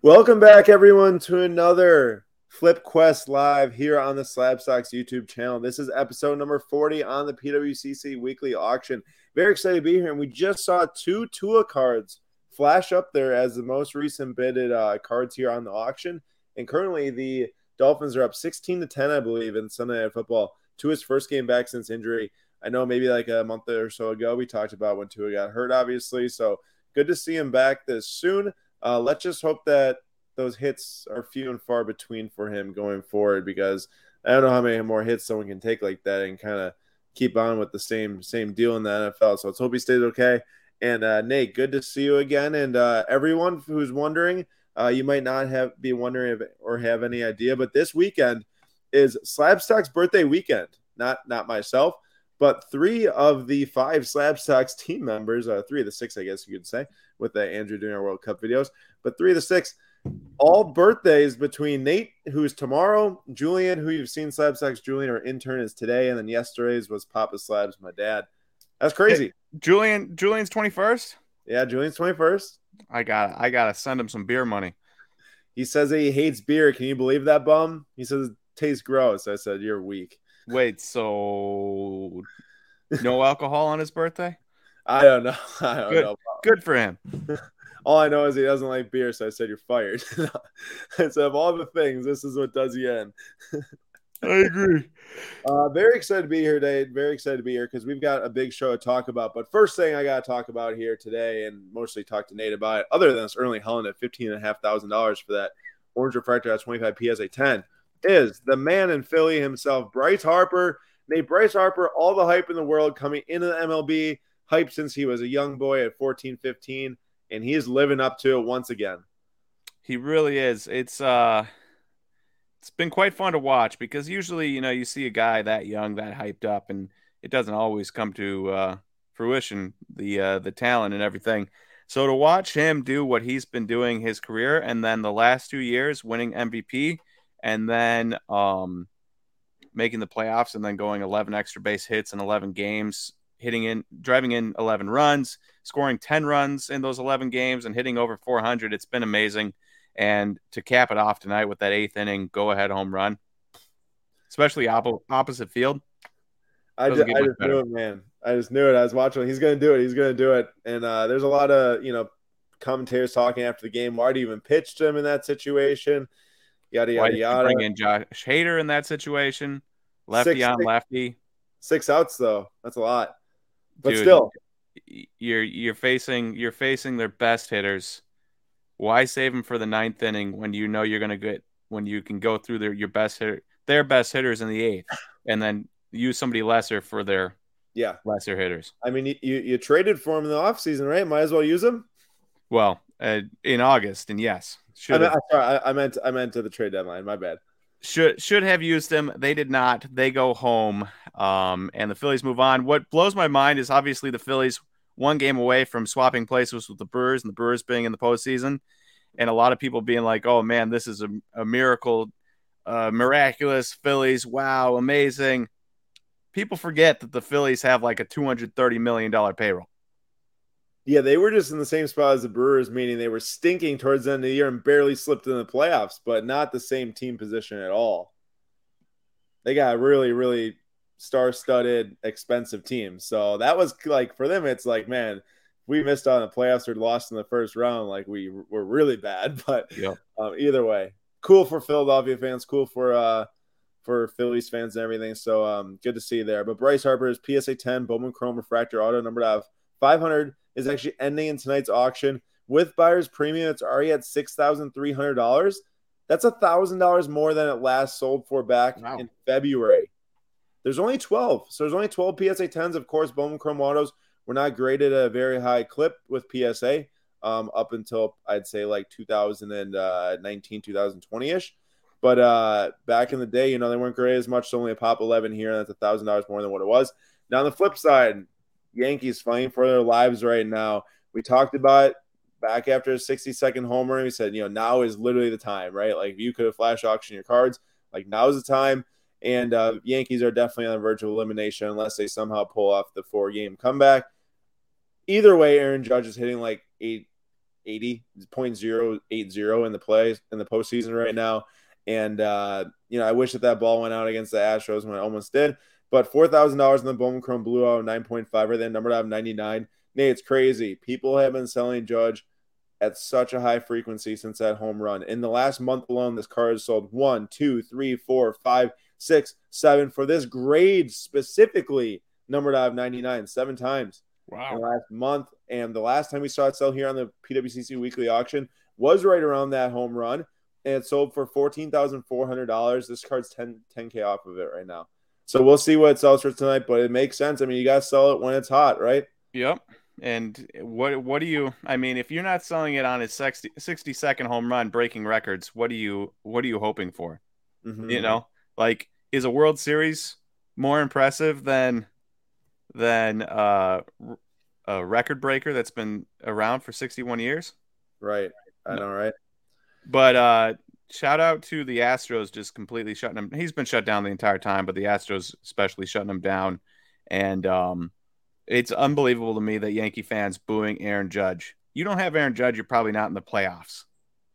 Welcome back, everyone, to another Flip Quest Live here on the Slab Stocks YouTube channel. This is episode number 40 on the PWCC weekly auction. Very excited to be here. And we just saw two Tua cards flash up there as the most recent bidded uh, cards here on the auction. And currently, the Dolphins are up 16 to 10, I believe, in Sunday Night Football. Tua's first game back since injury. I know maybe like a month or so ago, we talked about when Tua got hurt, obviously. So good to see him back this soon. Uh, let's just hope that those hits are few and far between for him going forward because I don't know how many more hits someone can take like that and kind of keep on with the same same deal in the NFL. So let's hope he stays okay. And uh, Nate, good to see you again. And uh, everyone who's wondering, uh, you might not have be wondering if, or have any idea, but this weekend is Slabstock's birthday weekend. Not not myself, but three of the five Slab Slabstocks team members, uh, three of the six, I guess you could say, with the Andrew doing our World Cup videos, but three of the six all birthdays between Nate, who's tomorrow, Julian, who you've seen Slab Stocks, Julian, our intern, is today, and then yesterday's was Papa Slabs, my dad. That's crazy. Hey, Julian, Julian's twenty first. Yeah, Julian's twenty first. I got, I gotta send him some beer money. He says that he hates beer. Can you believe that, bum? He says it tastes gross. I said you're weak. Wait, so no alcohol on his birthday? I don't know. I don't Good. know. Good for him. all I know is he doesn't like beer, so I said you're fired. I said of all the things, this is what does you in. I agree. Uh, very excited to be here today. Very excited to be here because we've got a big show to talk about. But first thing I got to talk about here today, and mostly talk to Nate about it, other than this Erling Haaland at fifteen and a half thousand dollars for that orange refractor at twenty five PSA ten, is the man in Philly himself, Bryce Harper. Nate Bryce Harper, all the hype in the world coming into the MLB, hype since he was a young boy at 14, 15 and he is living up to it once again. He really is. It's uh it's been quite fun to watch because usually, you know, you see a guy that young, that hyped up, and it doesn't always come to uh, fruition, the uh, the talent and everything. So to watch him do what he's been doing his career, and then the last two years winning MVP, and then um, making the playoffs, and then going 11 extra base hits in 11 games, hitting in, driving in 11 runs, scoring 10 runs in those 11 games, and hitting over 400. It's been amazing. And to cap it off tonight with that eighth inning go ahead home run, especially op- opposite field. I just, I just knew it, man. I just knew it. I was watching. He's going to do it. He's going to do it. And uh, there's a lot of, you know, commentators talking after the game. Why do you even pitch him in that situation? Yada, yada, Why yada. Bring in Josh Hader in that situation. Lefty six, on lefty. Six outs, though. That's a lot. But Dude, still, you're you're facing you're facing their best hitters. Why save them for the ninth inning when you know you're going to get when you can go through their your best hitter their best hitters in the eighth, and then use somebody lesser for their yeah lesser hitters. I mean, you you traded for him in the offseason, right? Might as well use him. Well, uh, in August, and yes, I meant, I, I meant I meant to the trade deadline. My bad should should have used them. They did not. They go home, um, and the Phillies move on. What blows my mind is obviously the Phillies one game away from swapping places with the Brewers, and the Brewers being in the postseason, and a lot of people being like, "Oh man, this is a, a miracle, uh, miraculous Phillies! Wow, amazing." People forget that the Phillies have like a two hundred thirty million dollar payroll. Yeah, they were just in the same spot as the Brewers, meaning they were stinking towards the end of the year and barely slipped in the playoffs, but not the same team position at all. They got really, really star-studded, expensive team. So that was like for them, it's like, man, we missed out on the playoffs or lost in the first round, like we were really bad. But yeah. um, either way, cool for Philadelphia fans, cool for uh for Phillies fans and everything. So um, good to see you there. But Bryce Harper is PSA 10 Bowman Chrome Refractor Auto numbered out 500 is actually ending in tonight's auction with buyer's premium. It's already at six thousand three hundred dollars. That's a thousand dollars more than it last sold for back wow. in February. There's only twelve, so there's only twelve PSA tens. Of course, Bowman Chrome Autos were not graded at a very high clip with PSA um, up until I'd say like 2019, 2020 ish. But uh, back in the day, you know, they weren't graded as much. So only a pop 11 here, and that's a thousand dollars more than what it was. Now on the flip side, Yankees fighting for their lives right now. We talked about back after a 60 second homer. We said, you know, now is literally the time, right? Like you could have flash auction your cards, like now is the time. And uh, Yankees are definitely on the verge of elimination unless they somehow pull off the four game comeback. Either way, Aaron Judge is hitting like eight, 80 0.080 in the play in the postseason right now. And uh, you know, I wish that that ball went out against the Astros when it almost did. But four thousand dollars in the Bowman Chrome Blue out nine point five, or then numbered out of ninety nine. Nate, it's crazy. People have been selling Judge at such a high frequency since that home run. In the last month alone, this card has sold one, two, three, four, five, six, seven for this grade specifically, numbered out of 99, seven times wow. in the last month. And the last time we saw it sell here on the PWCC weekly auction was right around that home run. And it sold for $14,400. This card's 10, 10K off of it right now. So we'll see what it sells for tonight, but it makes sense. I mean, you got to sell it when it's hot, right? Yep. And what what do you? I mean, if you're not selling it on his 60, 60 second home run, breaking records, what do you what are you hoping for? Mm-hmm. You know, like is a World Series more impressive than than uh, a record breaker that's been around for 61 years? Right. I know, right? But uh, shout out to the Astros just completely shutting him. He's been shut down the entire time, but the Astros especially shutting him down. And um, it's unbelievable to me that Yankee fans booing Aaron Judge. You don't have Aaron Judge, you're probably not in the playoffs.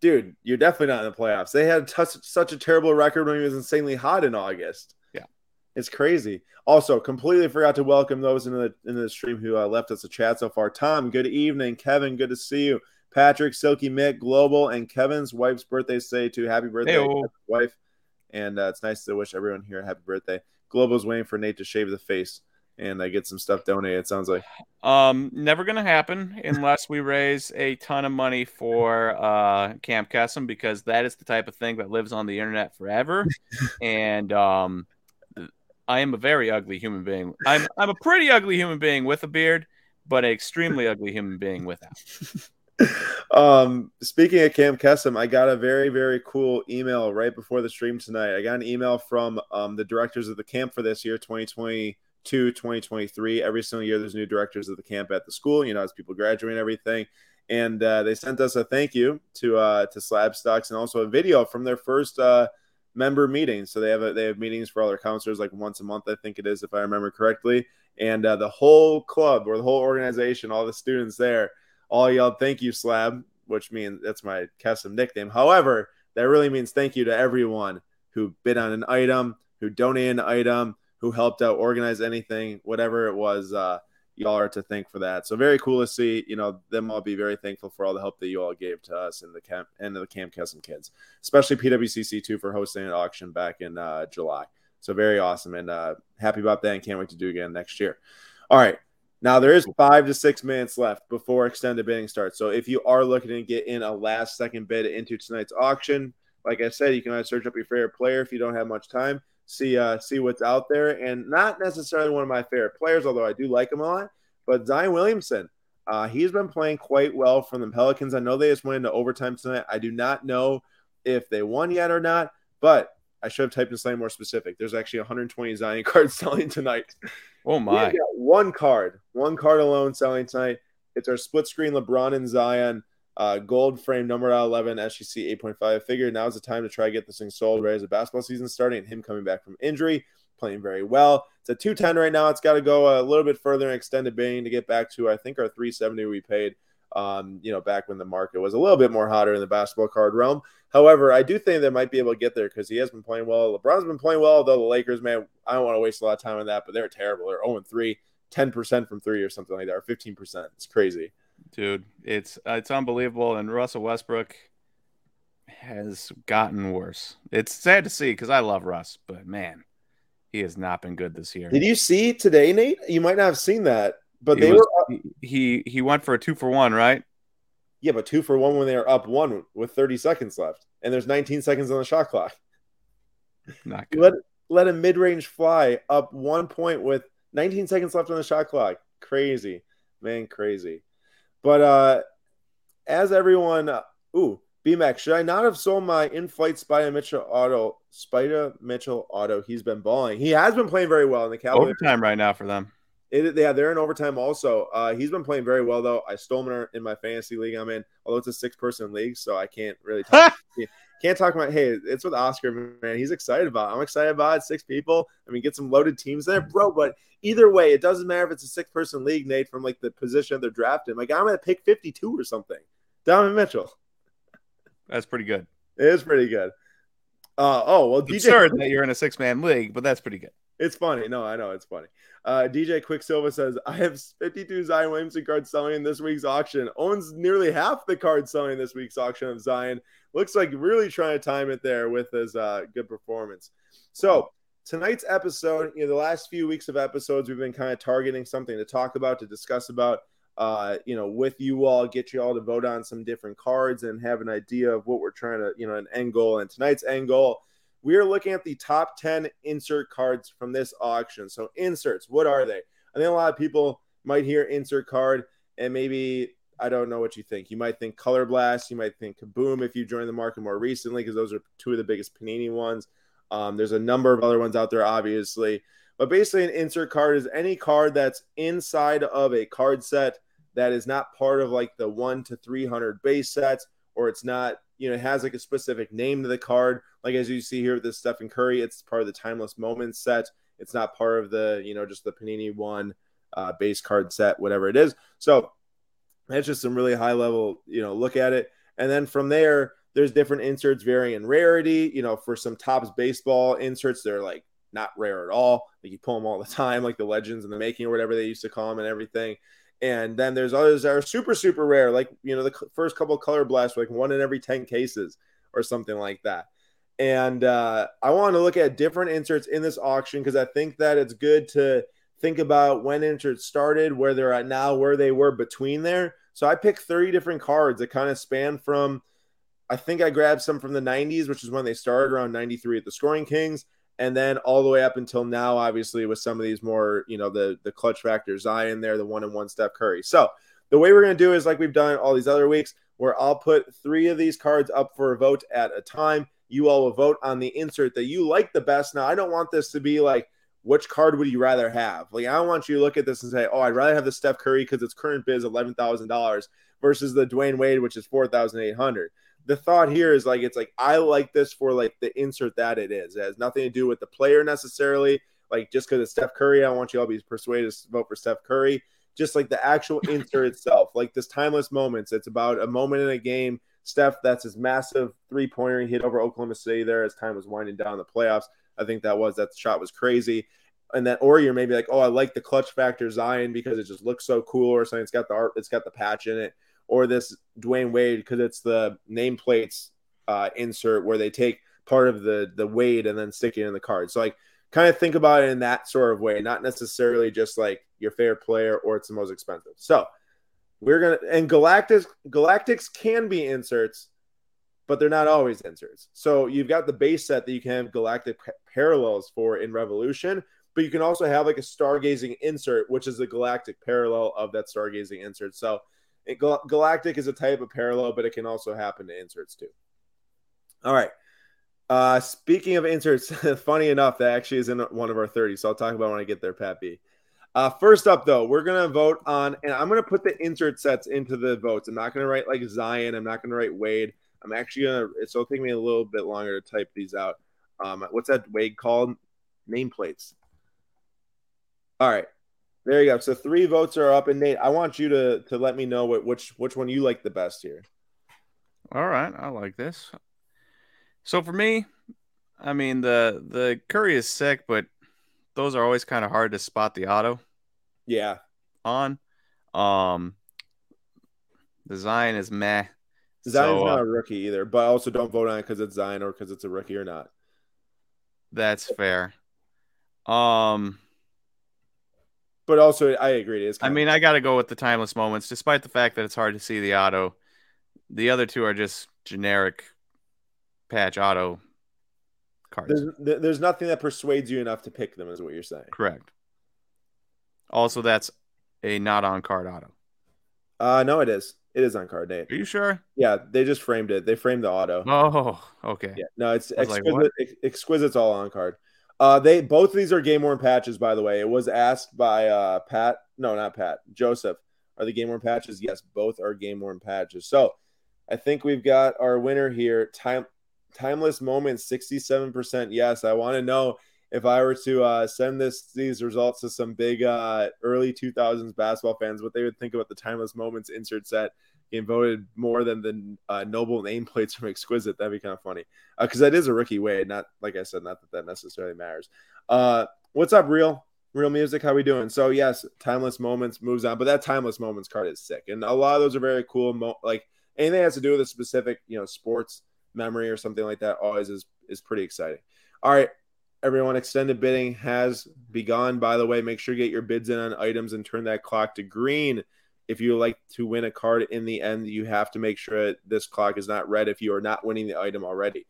Dude, you're definitely not in the playoffs. They had t- such a terrible record when he was insanely hot in August. Yeah, it's crazy. Also, completely forgot to welcome those in the in the stream who uh, left us a chat so far. Tom, good evening. Kevin, good to see you. Patrick, Silky, Mick, Global, and Kevin's wife's birthday say to happy birthday, Hey-o. wife. And uh, it's nice to wish everyone here a happy birthday. Global's waiting for Nate to shave the face and I get some stuff donated. It sounds like. Um, never gonna happen unless we raise a ton of money for uh Camp Kesem because that is the type of thing that lives on the internet forever. and um, I am a very ugly human being. I'm I'm a pretty ugly human being with a beard, but an extremely ugly human being without. um, speaking of Camp Kesem, I got a very, very cool email right before the stream tonight. I got an email from um, the directors of the camp for this year, 2022, 2023. Every single year, there's new directors of the camp at the school. You know, as people graduate and everything. And uh, they sent us a thank you to uh, to Slab Stocks and also a video from their first uh, member meeting. So they have a, they have meetings for all their counselors like once a month, I think it is, if I remember correctly. And uh, the whole club or the whole organization, all the students there, all yelled "Thank you, Slab," which means that's my custom nickname. However, that really means thank you to everyone who bid on an item, who donated an item, who helped out organize anything, whatever it was. Uh, y'all are to thank for that. So very cool to see, you know, them all be very thankful for all the help that you all gave to us and the camp and the Camp Kesem kids, especially PWCC too for hosting an auction back in uh, July. So very awesome and uh, happy about that and can't wait to do again next year. All right. Now there is five to six minutes left before extended bidding starts. So if you are looking to get in a last second bid into tonight's auction, like I said, you can either search up your favorite player if you don't have much time see uh, see what's out there. And not necessarily one of my favorite players, although I do like him a lot. But Zion Williamson, uh, he's been playing quite well from the Pelicans. I know they just went into overtime tonight. I do not know if they won yet or not, but I should have typed in something more specific. There's actually 120 Zion cards selling tonight. Oh my! One card, one card alone selling tonight. It's our split screen LeBron and Zion. Uh, gold frame number 11 SGC 8.5. figure now is the time to try to get this thing sold right as the basketball season starting and him coming back from injury, playing very well. It's at 210 right now. It's got to go a little bit further and extended bidding to get back to I think our 370 we paid. Um, you know, back when the market was a little bit more hotter in the basketball card realm. However, I do think they might be able to get there because he has been playing well. LeBron's been playing well, though the Lakers, man, I don't want to waste a lot of time on that, but they're terrible. They're 0 3, 10% from three or something like that, or 15%. It's crazy dude. It's uh, it's unbelievable, and Russell Westbrook has gotten worse. It's sad to see because I love Russ, but man, he has not been good this year. Did you see today, Nate? You might not have seen that, but he they was, were up, he he went for a two for one, right? Yeah, but two for one when they are up one with 30 seconds left, and there's 19 seconds on the shot clock. Not good. Let let a mid range fly up one point with 19 seconds left on the shot clock. Crazy, man, crazy. But uh, as everyone, uh, ooh, BMAX, should I not have sold my in-flight Spida Mitchell auto? Spida Mitchell auto. He's been balling. He has been playing very well in the Cavaliers. Overtime right now for them. It, yeah, they're in overtime also. Uh, he's been playing very well though. I stole him in my fantasy league I'm in, although it's a six-person league, so I can't really talk. can't talk about. Hey, it's with Oscar, man. He's excited about. It. I'm excited about it. Six people. I mean, get some loaded teams there, bro. But either way, it doesn't matter if it's a six person league, Nate, from like the position they're drafted. Like I'm at pick 52 or something. Donovan Mitchell. That's pretty good. It is pretty good. Uh, oh well, It's DJ. absurd that you're in a six man league, but that's pretty good. It's funny. No, I know it's funny. Uh, DJ Quicksilver says, I have 52 Zion Williamson cards selling in this week's auction. Owns nearly half the cards selling in this week's auction of Zion. Looks like really trying to time it there with his uh, good performance. So, tonight's episode, you know, the last few weeks of episodes, we've been kind of targeting something to talk about, to discuss about, uh, you know, with you all, get you all to vote on some different cards and have an idea of what we're trying to, you know, an end goal. And tonight's end goal we are looking at the top 10 insert cards from this auction. So, inserts, what are they? I think a lot of people might hear insert card and maybe I don't know what you think. You might think Color Blast, you might think Kaboom if you joined the market more recently, because those are two of the biggest Panini ones. Um, there's a number of other ones out there, obviously. But basically, an insert card is any card that's inside of a card set that is not part of like the one to 300 base sets, or it's not you know, it has like a specific name to the card. Like as you see here with this Stephen Curry, it's part of the Timeless Moments set. It's not part of the, you know, just the Panini One uh, base card set, whatever it is. So that's just some really high level, you know, look at it. And then from there, there's different inserts varying in rarity. You know, for some Topps baseball inserts, they're like not rare at all. Like you pull them all the time, like the Legends in the Making or whatever they used to call them and everything. And then there's others that are super, super rare, like, you know, the first couple color blasts, like one in every 10 cases or something like that. And uh, I want to look at different inserts in this auction because I think that it's good to think about when inserts started, where they're at now, where they were between there. So I picked 30 different cards that kind of span from, I think I grabbed some from the 90s, which is when they started around 93 at the Scoring Kings and then all the way up until now, obviously with some of these more, you know, the the clutch factor Zion there, the one and one Steph Curry. So the way we're gonna do is like we've done all these other weeks, where I'll put three of these cards up for a vote at a time. You all will vote on the insert that you like the best. Now I don't want this to be like which card would you rather have? Like I want you to look at this and say, oh, I'd rather have the Steph Curry because its current bid is eleven thousand dollars versus the Dwyane Wade, which is four thousand eight hundred the thought here is like it's like I like this for like the insert that it is. It has nothing to do with the player necessarily. Like just because it's Steph Curry, I want you all to be persuaded to vote for Steph Curry. Just like the actual insert itself, like this timeless moments. It's about a moment in a game. Steph, that's his massive three pointer he hit over Oklahoma City there as time was winding down the playoffs. I think that was that shot was crazy. And then, or you're maybe like, oh, I like the clutch factor Zion because it just looks so cool, or something. It's got the art, it's got the patch in it or this Dwyane Wade because it's the nameplates uh, insert where they take part of the the Wade and then stick it in the card. So like kind of think about it in that sort of way, not necessarily just like your favorite player or it's the most expensive. So we're gonna and Galactics Galactics can be inserts, but they're not always inserts. So you've got the base set that you can have galactic parallels for in Revolution, but you can also have like a stargazing insert, which is the galactic parallel of that stargazing insert. So it, galactic is a type of parallel, but it can also happen to inserts too. All right. Uh, speaking of inserts, funny enough, that actually is in one of our 30. So I'll talk about when I get there, Pat B. Uh, first up, though, we're going to vote on, and I'm going to put the insert sets into the votes. I'm not going to write like Zion. I'm not going to write Wade. I'm actually going to, it's going to take me a little bit longer to type these out. Um, what's that Wade called? Nameplates. All right. There you go. So three votes are up, and Nate, I want you to to let me know what which which one you like the best here. All right, I like this. So for me, I mean the the Curry is sick, but those are always kind of hard to spot the auto. Yeah. On, um, the Zion is meh. Zion's so, not uh, a rookie either, but also don't vote on it because it's Zion or because it's a rookie or not. That's fair. Um, but also I agree. It is. I mean, I got to go with the timeless moments, despite the fact that it's hard to see the auto. The other two are just generic patch auto cards. There's, there's nothing that persuades you enough to pick them, is what you're saying. Correct. Also, that's a not on card auto. Uh no, it is. It is on card date. Are you sure? Yeah, they just framed it. They framed the auto. Oh, okay. Yeah, no, it's exquisite. Like, exquisite's all on card. Uh, they both of these are game worn patches, by the way. It was asked by uh, Pat. No, not Pat. Joseph. Are the game worn patches? Yes, both are game worn patches. So I think we've got our winner here. Time timeless moments, 67%. Yes, I want to know if I were to uh, send this these results to some big uh, early 2000s basketball fans, what they would think about the timeless moments insert set. Getting voted more than the uh, noble nameplates from Exquisite. That'd be kind of funny because uh, that is a rookie Wade. Not like I said, not that that necessarily matters. Uh, what's up, real? Real music, how we doing? So yes, timeless moments moves on, but that timeless moments card is sick, and a lot of those are very cool. Mo- like anything that has to do with a specific, you know, sports memory or something like that, always is is pretty exciting. All right, everyone, extended bidding has begun. By the way, make sure you get your bids in on items and turn that clock to green. If you like to win a card in the end, you have to make sure this clock is not red if you are not winning the item already.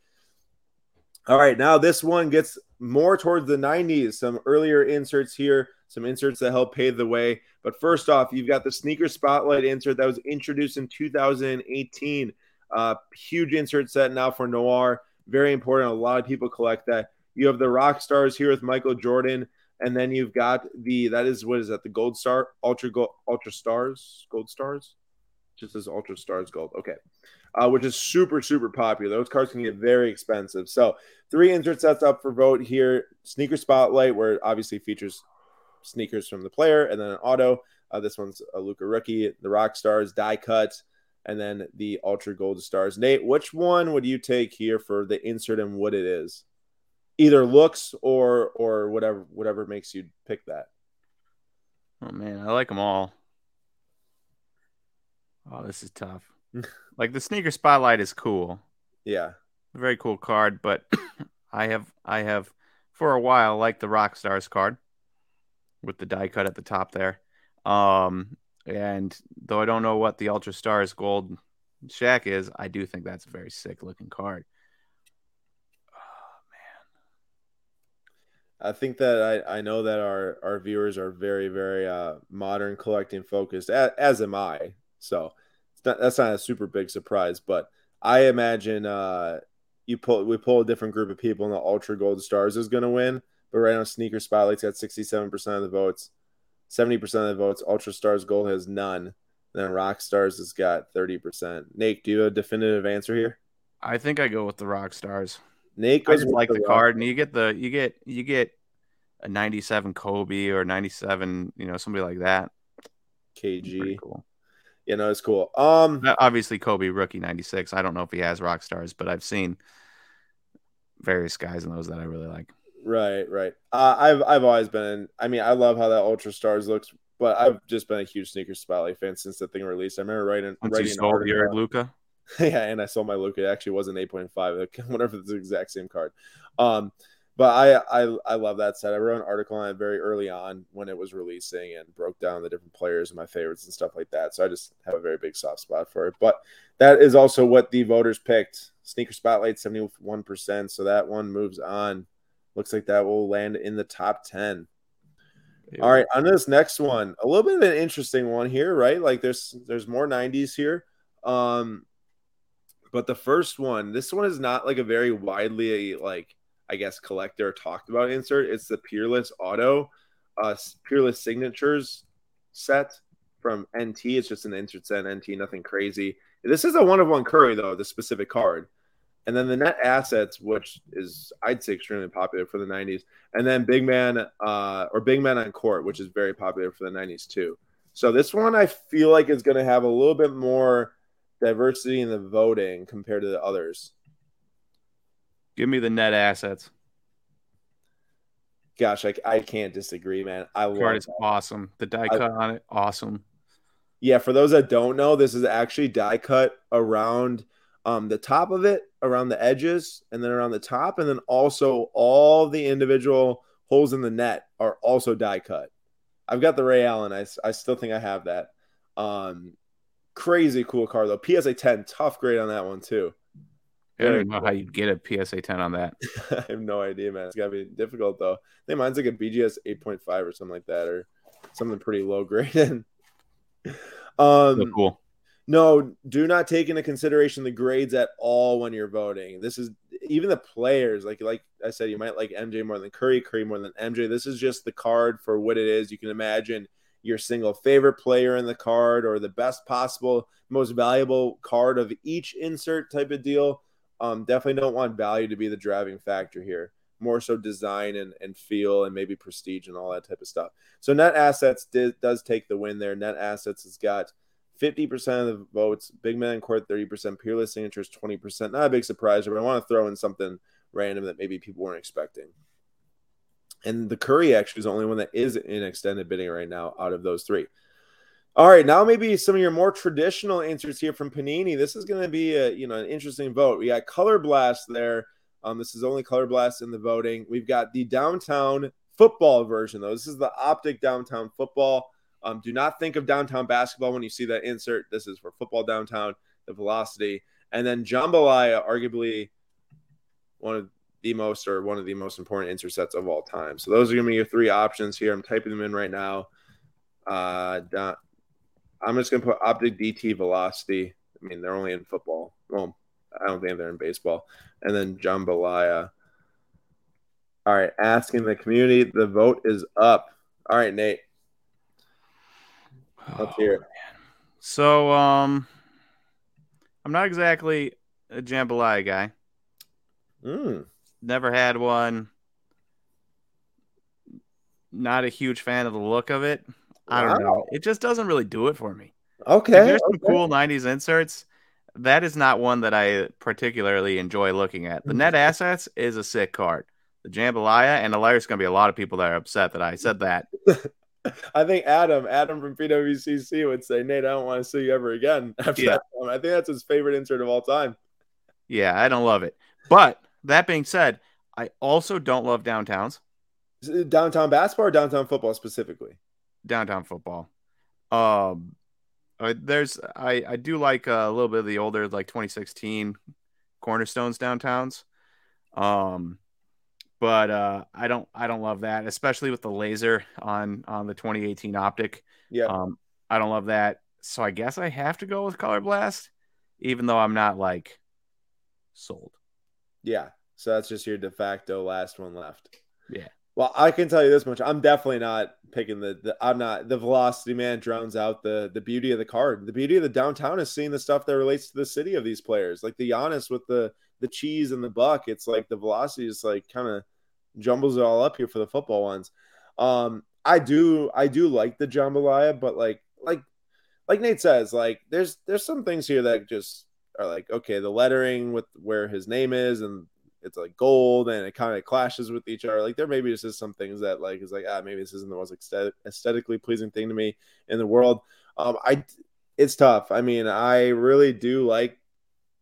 All right, now this one gets more towards the 90s. Some earlier inserts here, some inserts that help pave the way. But first off, you've got the sneaker spotlight insert that was introduced in 2018. Uh, huge insert set now for Noir. Very important. A lot of people collect that. You have the rock stars here with Michael Jordan, and then you've got the that is what is that the gold star ultra gold ultra stars gold stars, just as ultra stars gold. Okay, uh, which is super, super popular. Those cards can get very expensive. So, three insert sets up for vote here. Sneaker Spotlight, where it obviously features sneakers from the player, and then an auto. Uh, this one's a Luka rookie. The Rock Stars die cut, and then the Ultra Gold Stars. Nate, which one would you take here for the insert and what it is? Either looks or or whatever whatever makes you pick that. Oh man, I like them all. Oh, this is tough. like the sneaker spotlight is cool. Yeah. Very cool card, but I have I have for a while liked the Rock Stars card with the die cut at the top there. Um and though I don't know what the Ultra Stars gold Shaq is, I do think that's a very sick looking card. Oh man. I think that I, I know that our, our viewers are very, very uh, modern collecting focused, as, as am I. So not, that's not a super big surprise, but I imagine uh, you pull we pull a different group of people, and the Ultra Gold Stars is going to win. But right now, Sneaker Spotlight's got sixty-seven percent of the votes, seventy percent of the votes. Ultra Stars Gold has none. Then Rock Stars has got thirty percent. Nate, do you have a definitive answer here? I think I go with the Rock Stars. Nate goes like the, the card, and you get the you get you get a ninety-seven Kobe or ninety-seven, you know, somebody like that. KG. Cool you know, it's cool. Um, obviously Kobe rookie '96. I don't know if he has rock stars, but I've seen various guys in those that I really like. Right, right. Uh, I've I've always been. I mean, I love how that Ultra Stars looks, but I've just been a huge sneaker spotlight fan since the thing released. I remember writing. Once writing you sold your Luka. yeah, and I sold my Luka. It actually was an eight point five. Whatever the exact same card. Um, but I, I I love that set. I wrote an article on it very early on when it was releasing and broke down the different players and my favorites and stuff like that. So I just have a very big soft spot for it. But that is also what the voters picked. Sneaker Spotlight, 71%. So that one moves on. Looks like that will land in the top 10. All right, on this next one, a little bit of an interesting one here, right? Like there's there's more 90s here. Um but the first one, this one is not like a very widely like I guess, collector talked about insert. It's the Peerless Auto, uh, Peerless Signatures set from NT. It's just an insert set NT, nothing crazy. This is a one of one Curry though, the specific card. And then the net assets, which is I'd say extremely popular for the 90s, and then Big Man uh, or Big Man on Court, which is very popular for the 90s too. So this one I feel like is going to have a little bit more diversity in the voting compared to the others. Give me the net assets. Gosh, I, I can't disagree, man. I love card is awesome. The die cut on it, awesome. Yeah, for those that don't know, this is actually die cut around um, the top of it, around the edges, and then around the top, and then also all the individual holes in the net are also die cut. I've got the Ray Allen. I, I still think I have that. Um, crazy cool car though. PSA 10, tough grade on that one too. I don't even know how you'd get a PSA 10 on that. I have no idea, man. It's got to be difficult, though. I think mine's like a BGS 8.5 or something like that, or something pretty low grade. um, so cool. No, do not take into consideration the grades at all when you're voting. This is even the players. Like like I said, you might like MJ more than Curry, Curry more than MJ. This is just the card for what it is. You can imagine your single favorite player in the card or the best possible, most valuable card of each insert type of deal um, definitely don't want value to be the driving factor here. More so design and, and feel and maybe prestige and all that type of stuff. So net assets did, does take the win there. Net assets has got 50% of the votes. Big Man Court, 30%. Peerless Signatures, 20%. Not a big surprise, but I want to throw in something random that maybe people weren't expecting. And the Curry actually is the only one that is in extended bidding right now out of those three. All right, now maybe some of your more traditional answers here from Panini. This is going to be a you know an interesting vote. We got Color Blast there. Um, this is only Color Blast in the voting. We've got the downtown football version though. This is the optic downtown football. Um, do not think of downtown basketball when you see that insert. This is for football downtown, the velocity, and then jambalaya, arguably one of the most or one of the most important insert sets of all time. So those are going to be your three options here. I'm typing them in right now. Uh, I'm just gonna put optic DT velocity. I mean, they're only in football. Well, I don't think they're in baseball. And then jambalaya. All right, asking the community. The vote is up. All right, Nate. Let's hear it. Oh, so, um, I'm not exactly a jambalaya guy. Mm. Never had one. Not a huge fan of the look of it. I don't wow. know. It just doesn't really do it for me. Okay. there's okay. some cool 90s inserts. That is not one that I particularly enjoy looking at. The net mm-hmm. assets is a sick card. The Jambalaya and the there's going to be a lot of people that are upset that I said that. I think Adam, Adam from PWCC would say, Nate, I don't want to see you ever again after yeah. that. Um, I think that's his favorite insert of all time. Yeah, I don't love it. But that being said, I also don't love downtowns. Downtown basketball or downtown football specifically? downtown football. Um, uh, there's I I do like a little bit of the older like 2016 cornerstones downtowns. Um, but uh, I don't I don't love that, especially with the laser on on the 2018 optic. Yeah. Um, I don't love that. So I guess I have to go with Color Blast, even though I'm not like sold. Yeah. So that's just your de facto last one left. Yeah. Well, I can tell you this much: I'm definitely not picking the, the. I'm not the velocity man drowns out the the beauty of the card. The beauty of the downtown is seeing the stuff that relates to the city of these players, like the Giannis with the the cheese and the buck. It's like the velocity is like kind of jumbles it all up here for the football ones. Um, I do I do like the jambalaya, but like like like Nate says, like there's there's some things here that just are like okay, the lettering with where his name is and it's like gold and it kind of clashes with each other. Like there maybe just is some things that like is like ah maybe this isn't the most aesthetically pleasing thing to me in the world. Um, I it's tough. I mean, I really do like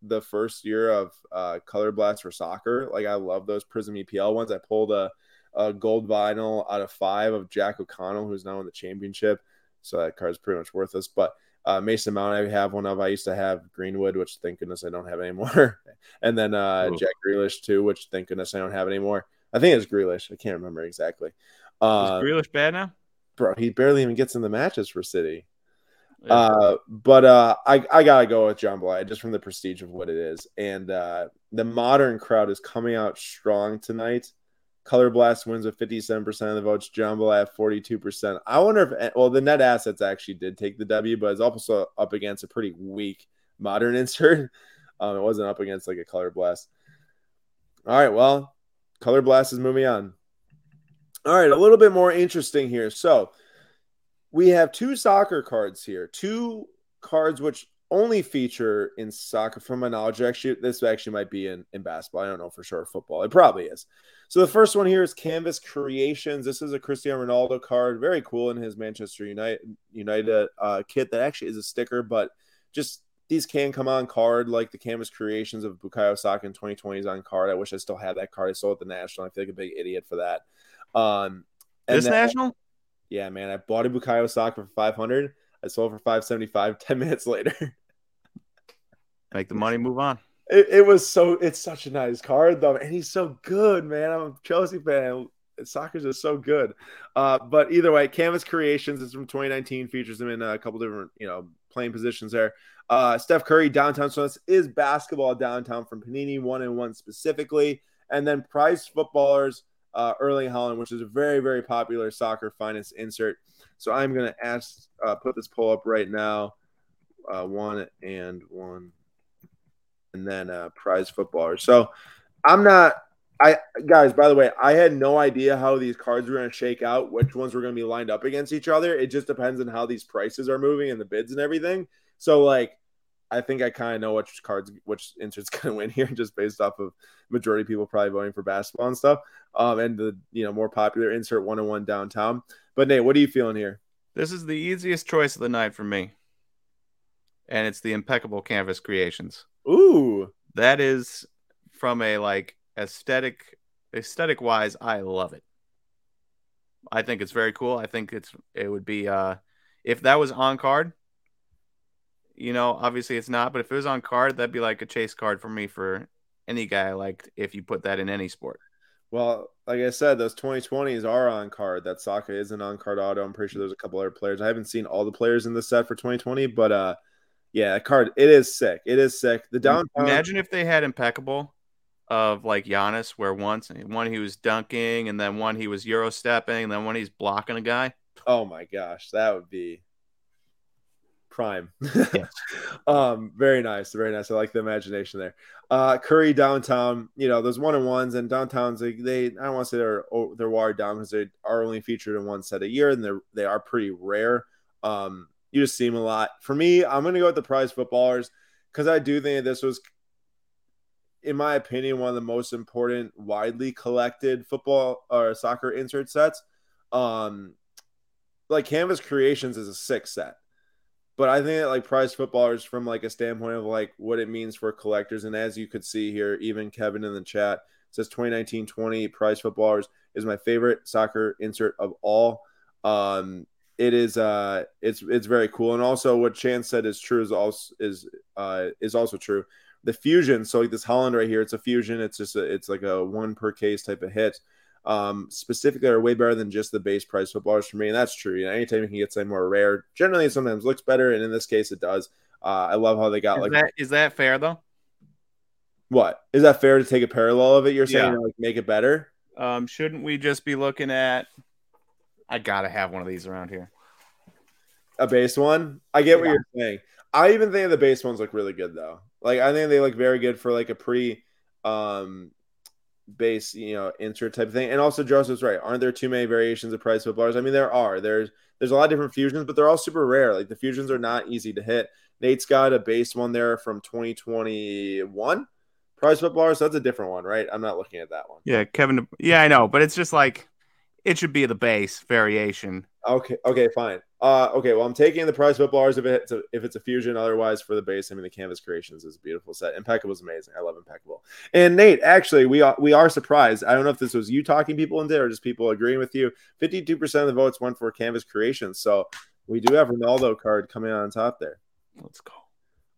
the first year of uh, Color Blast for soccer. Like I love those Prizm EPL ones. I pulled a, a gold vinyl out of five of Jack O'Connell, who's now in the championship. So that card's pretty much worthless. But uh, Mason Mount, I have one of. I used to have Greenwood, which thank goodness I don't have anymore. and then uh, Jack Grealish too, which thank goodness I don't have anymore. I think it's Grealish. I can't remember exactly. Uh, Is Grealish bad now? Bro, he barely even gets in the matches for City. Yeah. Uh, but uh, I I gotta go with Jambalaya just from the prestige of what it is, and uh, the modern crowd is coming out strong tonight. Color Blast wins with 57% of the votes. Jumbo at 42%. I wonder if, well, the net assets actually did take the W, but it's also up against a pretty weak modern insert. Um, it wasn't up against like a Color Blast. All right, well, Color Blast is moving on. All right, a little bit more interesting here. So we have two soccer cards here, two cards which only feature in soccer from my knowledge. Actually, this actually might be in, in basketball. I don't know for sure. Football, it probably is. So the first one here is Canvas Creations. This is a Cristiano Ronaldo card, very cool in his Manchester United United uh, kit. That actually is a sticker, but just these can come on card like the Canvas Creations of Bukayo Saka in 2020 is on card. I wish I still had that card. I sold at the National. I feel like a big idiot for that. Um, this then, National? Yeah, man. I bought a Bukayo Saka for 500. I sold for 575 10 minutes later. Make the money move on it, it was so it's such a nice card though, and he's so good, man. I'm a Chelsea fan. Soccer's is so good. Uh, but either way, Canvas Creations is from 2019, features him in a couple different, you know, playing positions there. Uh, Steph Curry downtown. So this is basketball downtown from Panini one and one specifically, and then prize footballers uh, Erling Haaland, which is a very very popular soccer finance insert. So I'm gonna ask uh, put this poll up right now. Uh, one and one and then uh, prize footballer. So I'm not I guys, by the way, I had no idea how these cards were going to shake out, which ones were going to be lined up against each other. It just depends on how these prices are moving and the bids and everything. So like I think I kind of know which cards, which insert's going to win here, just based off of majority of people probably voting for basketball and stuff, um, and the you know more popular insert one on one downtown. But Nate, what are you feeling here? This is the easiest choice of the night for me, and it's the impeccable canvas creations. Ooh, that is from a like aesthetic aesthetic wise, I love it. I think it's very cool. I think it's it would be uh if that was on card, you know, obviously it's not, but if it was on card, that'd be like a chase card for me for any guy I liked if you put that in any sport. Well, like I said, those 2020s are on card. That Saka is an on card auto. I'm pretty sure there's a couple other players. I haven't seen all the players in the set for 2020, but uh yeah, card it is sick. It is sick. The downtown Imagine if they had impeccable of like Giannis, where once one he was dunking, and then one he was euro stepping, and then one he's blocking a guy. Oh my gosh, that would be prime. Yes. um, very nice, very nice. I like the imagination there. Uh, Curry downtown, you know, those one on ones and downtowns. They, they, I don't want to say they're oh, they're watered down because they are only featured in one set a year, and they're they are pretty rare. Um, you just see them a lot. For me, I'm going to go with the prize footballers because I do think this was, in my opinion, one of the most important, widely collected football or soccer insert sets. Um, like Canvas Creations is a six set but I think that like prize footballers from like a standpoint of like what it means for collectors, and as you could see here, even Kevin in the chat says 2019-20 prize footballers is my favorite soccer insert of all. Um, it is uh, it's it's very cool, and also what Chance said is true is also is uh, is also true. The fusion, so like this Haaland right here, it's a fusion. It's just a, it's like a one per case type of hit um, specifically are way better than just the base prize footballers for me. And that's true. You know, anytime you can get something more rare, generally it sometimes looks better. And in this case, it does. Uh, I love how they got is like. That, is that fair though? What is that fair to take a parallel of it? You're saying yeah. like make it better? Um, shouldn't we just be looking at? I gotta have one of these around here. A base one. I get yeah. what you're saying. I even think the base ones look really good though. Like I think they look very good for like a pretty um base, you know, insert type of thing. And also Joseph's right. Aren't there too many variations of prize footballers? I mean, there are. There's there's a lot of different fusions, but they're all super rare. Like the fusions are not easy to hit. Nate's got a base one there from 2021 prize footballers. So that's a different one, right? I'm not looking at that one. Yeah, Kevin. Yeah, I know, but it's just like it should be the base variation. Okay. Okay. Fine. Uh, okay. Well, I'm taking the prize footballers if it's a, if it's a fusion. Otherwise, for the base, I mean, the Canvas Creations is a beautiful set. Impeccable is amazing. I love Impeccable. And Nate, actually, we are we are surprised. I don't know if this was you talking people into it or just people agreeing with you. 52 percent of the votes went for Canvas Creations. So we do have Ronaldo card coming on top there. Let's go.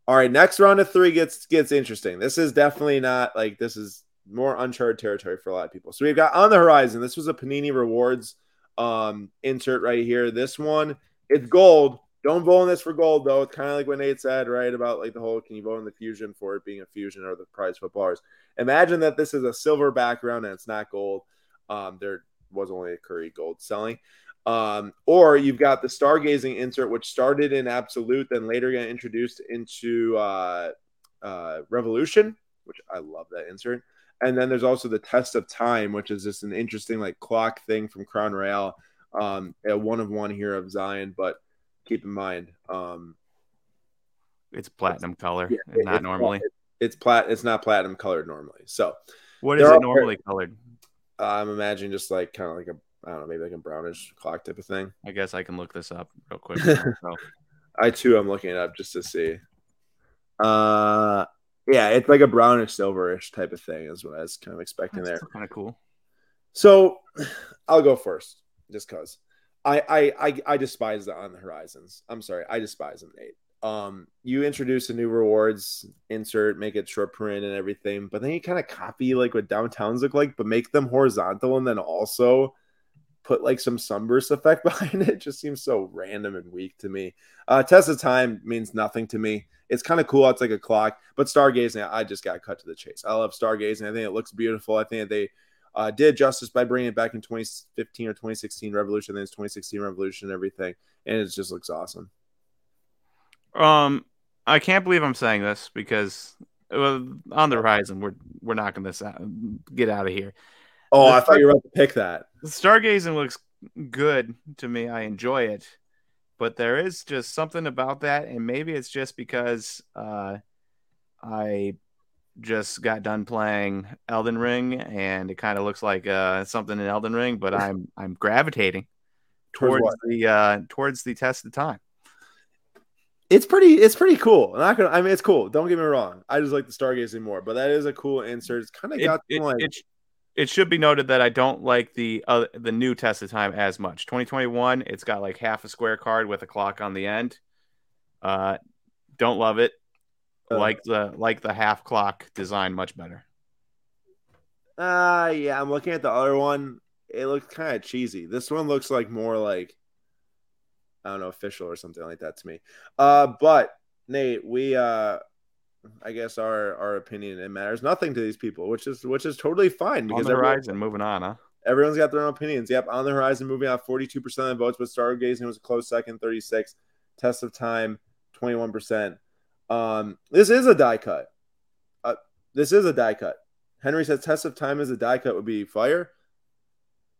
All right, next round of three gets gets interesting. This is definitely not like this is more uncharted territory for a lot of people. So we've got on the horizon. This was a Panini Rewards um, insert right here. This one, it's gold. Don't vote on this for gold though. It's kind of like what Nate said, right? About like the whole can you vote on the fusion for it being a fusion or the prize footballers. Imagine that this is a silver background and it's not gold. Um, there was only a Curry gold selling. Um, or you've got the stargazing insert, which started in absolute, then later got introduced into uh, uh, revolution, which I love that insert. And then there's also the test of time, which is just an interesting like clock thing from Crown Royale. Um, a one of one here of Zion, but keep in mind, um, it's platinum it's, color, yeah, not it's, normally. It's plat. It's not platinum colored normally. So, what is it normally colored? Uh, I'm imagining just like kind of like a I don't know, maybe like a brownish clock type of thing. I guess I can look this up real quick. I too am looking it up just to see. Uh, yeah, it's like a brownish silverish type of thing, is what I was kind of expecting That's there. Kind of cool. So, I'll go first, just cause I I I, I despise the on the horizons. I'm sorry, I despise them, Nate. Um, you introduce a new rewards insert, make it short print and everything, but then you kind of copy like what downtowns look like, but make them horizontal and then also put like some sunburst effect behind it. it just seems so random and weak to me. Uh, test of time means nothing to me. It's kind of cool. It's like a clock, but stargazing, I just got cut to the chase. I love stargazing. I think it looks beautiful. I think they uh, did justice by bringing it back in 2015 or 2016 Revolution. Then it's 2016 Revolution and everything, and it just looks awesome. Um, I can't believe I'm saying this because well, on the horizon, we're we're knocking this out. Get out of here. Oh, I thought you were about to pick that. Stargazing looks good to me. I enjoy it, but there is just something about that, and maybe it's just because uh, I just got done playing Elden Ring, and it kind of looks like uh, something in Elden Ring, but I'm I'm gravitating towards, towards the uh, towards the test of time. It's pretty. It's pretty cool. I'm not gonna. I mean, it's cool. Don't get me wrong. I just like the stargazing more, but that is a cool insert. It's kind of got it, like. It, it should be noted that I don't like the uh, the new test of time as much. 2021, it's got like half a square card with a clock on the end. Uh, don't love it. Uh, like the like the half clock design much better. Uh yeah, I'm looking at the other one. It looks kind of cheesy. This one looks like more like I don't know, official or something like that to me. Uh, but Nate, we uh I guess our our opinion it matters nothing to these people, which is which is totally fine because on the horizon, moving on, huh? Everyone's got their own opinions. Yep, on the horizon, moving on. Forty-two percent of the votes, but Stargazing was a close second, thirty-six. Test of time, twenty-one percent. Um, this is a die cut. Uh, this is a die cut. Henry says test of time is a die cut would be fire.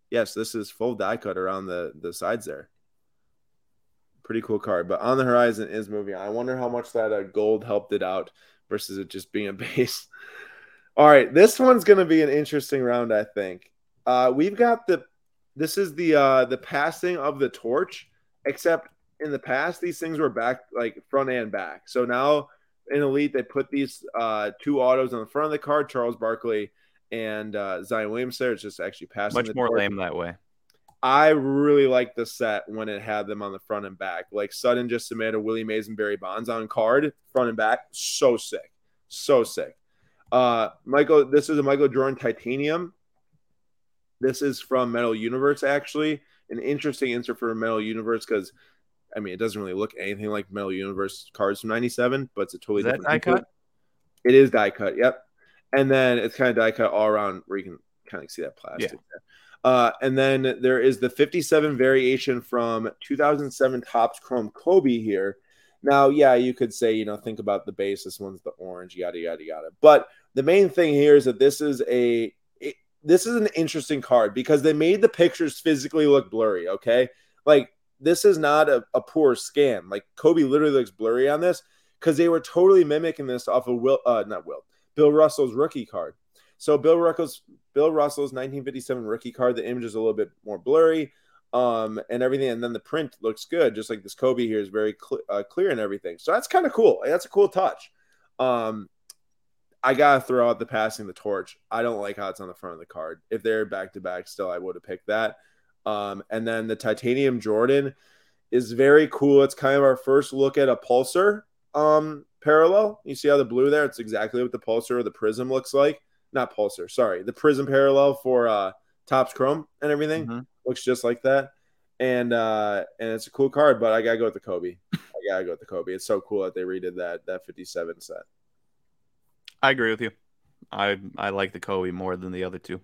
Yes, this is full die cut around the the sides there. Pretty cool card, but on the horizon is moving on. I wonder how much that uh, gold helped it out versus it just being a base. All right, this one's going to be an interesting round, I think. Uh, we've got the this is the uh, the passing of the torch, except in the past these things were back like front and back. So now in elite they put these uh, two autos on the front of the card, Charles Barkley and uh, Zion Williamson. It's just actually passing. Much more torch. lame that way. I really like the set when it had them on the front and back. Like Sutton just submitted a Willie Mays and Barry Bonds on card, front and back. So sick. So sick. Uh, Michael, this is a Michael Jordan Titanium. This is from Metal Universe, actually. An interesting insert for Metal Universe because, I mean, it doesn't really look anything like Metal Universe cards from 97, but it's a totally is different. die cut? It is die cut, yep. And then it's kind of die cut all around where you can kind of see that plastic yeah. Uh, and then there is the 57 variation from 2007 Topps Chrome Kobe here. Now, yeah, you could say, you know, think about the base. This one's the orange, yada, yada, yada. But the main thing here is that this is a it, this is an interesting card because they made the pictures physically look blurry. Okay, like this is not a, a poor scan. Like Kobe literally looks blurry on this because they were totally mimicking this off of Will, uh, not Will, Bill Russell's rookie card. So Bill Russell's Bill Russell's 1957 rookie card, the image is a little bit more blurry, um, and everything, and then the print looks good, just like this Kobe here is very cl- uh, clear and everything. So that's kind of cool. That's a cool touch. Um, I gotta throw out the passing the torch. I don't like how it's on the front of the card. If they're back to back, still I would have picked that. Um, and then the titanium Jordan is very cool. It's kind of our first look at a pulsar um, parallel. You see how the blue there? It's exactly what the pulsar or the prism looks like not Pulsar, sorry, the Prism parallel for uh Topps Chrome and everything mm-hmm. looks just like that. And uh and it's a cool card, but I gotta go with the Kobe. I gotta go with the Kobe. It's so cool that they redid that that 57 set. I agree with you. I I like the Kobe more than the other two.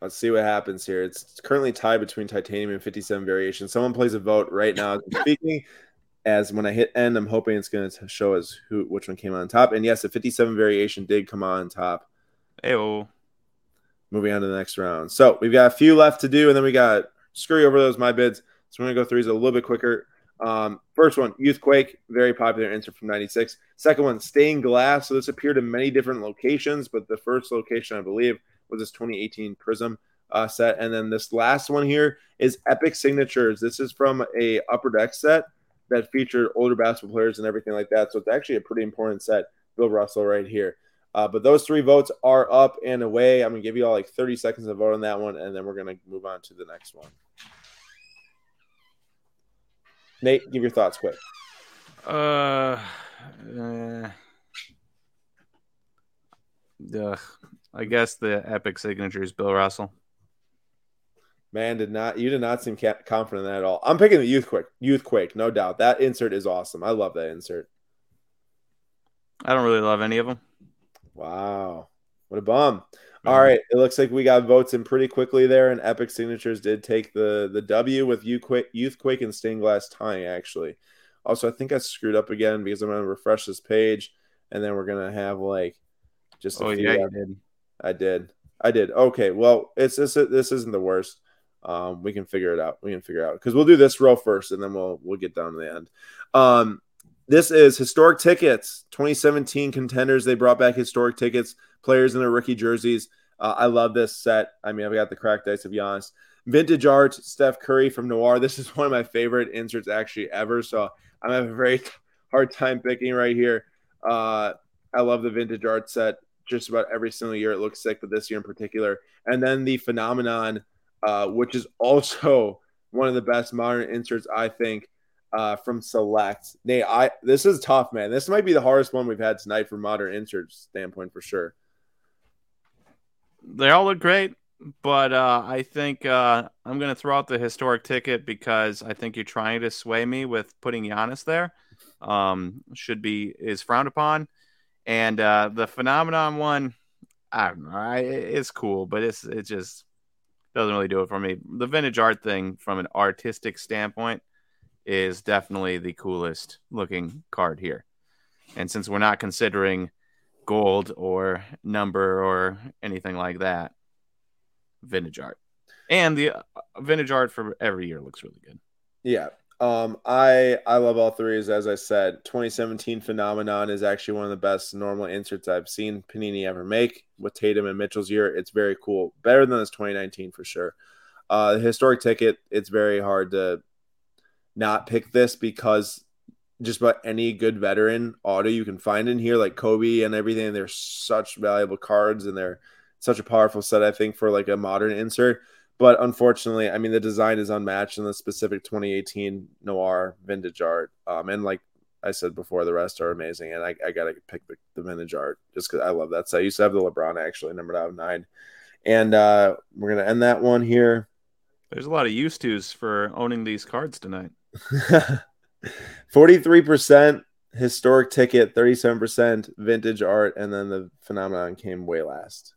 Let's see what happens here. It's currently tied between titanium and 57 variation. Someone plays a vote right now. Speaking, as when I hit end, I'm hoping it's going to show us who which one came on top. And yes, the 57 variation did come on top. Ayo. Moving on to the next round. So we've got a few left to do, and then we got scurry over those my bids. So we're going to go through these a little bit quicker. Um, first one, Youthquake, very popular insert from 96. Second one, Stained Glass. So this appeared in many different locations, but the first location, I believe, was this 2018 Prism uh, set. And then this last one here is Epic Signatures. This is from a Upper Deck set that featured older basketball players and everything like that. So it's actually a pretty important set. Bill Russell right here. Uh, but those three votes are up and away. I'm gonna give you all like 30 seconds to vote on that one, and then we're gonna move on to the next one. Nate, give your thoughts quick. Uh, uh. I guess the epic signature is Bill Russell. Man, did not you did not seem confident in that at all. I'm picking the youth quick, youth quake, no doubt. That insert is awesome. I love that insert. I don't really love any of them. Wow, what a bum! Mm-hmm. All right, it looks like we got votes in pretty quickly there, and Epic Signatures did take the the W with Youth Quake and Stained Glass tying. Actually, also I think I screwed up again because I'm going to refresh this page. and then we're gonna have like just. a oh yeah, you did. I did. I did. Okay. Well, it's this. This isn't the worst. Um, we can figure it out. We can figure out because we'll do this row first, and then we'll we'll get down to the end. Um, this is historic tickets. 2017 contenders. They brought back historic tickets. Players in their rookie jerseys. Uh, I love this set. I mean, I've got the cracked ice of Giannis. Vintage art, Steph Curry from Noir. This is one of my favorite inserts actually ever. So I'm having a very hard time picking right here. Uh, I love the vintage art set. Just about every single year it looks sick, but this year in particular. And then the phenomenon, uh, which is also one of the best modern inserts, I think, uh, from Select. Nate, I this is tough, man. This might be the hardest one we've had tonight from modern inserts standpoint for sure. They all look great, but uh, I think uh, I'm going to throw out the historic ticket because I think you're trying to sway me with putting Giannis there. Um, should be is frowned upon, and uh, the phenomenon one, I don't know, I, it's cool, but it's it just doesn't really do it for me. The vintage art thing, from an artistic standpoint, is definitely the coolest looking card here. And since we're not considering gold or number or anything like that. Vintage art. And the uh, vintage art for every year looks really good. Yeah. Um, I I love all threes. As I said, 2017 phenomenon is actually one of the best normal inserts I've seen Panini ever make with Tatum and Mitchell's year. It's very cool, better than this 2019 for sure. Uh, the historic ticket, it's very hard to not pick this because just about any good veteran auto you can find in here, like Kobe and everything. They're such valuable cards and they're such a powerful set, I think, for like a modern insert. But unfortunately, I mean, the design is unmatched in the specific 2018 Noir vintage art. Um, and like I said before, the rest are amazing. And I, I got to pick the, the, vintage art just because I love that set. I used to have the LeBron actually, numbered out of nine. And uh, we're going to end that one here. There's a lot of used tos for owning these cards tonight. 43% historic ticket, 37% vintage art, and then the phenomenon came way last.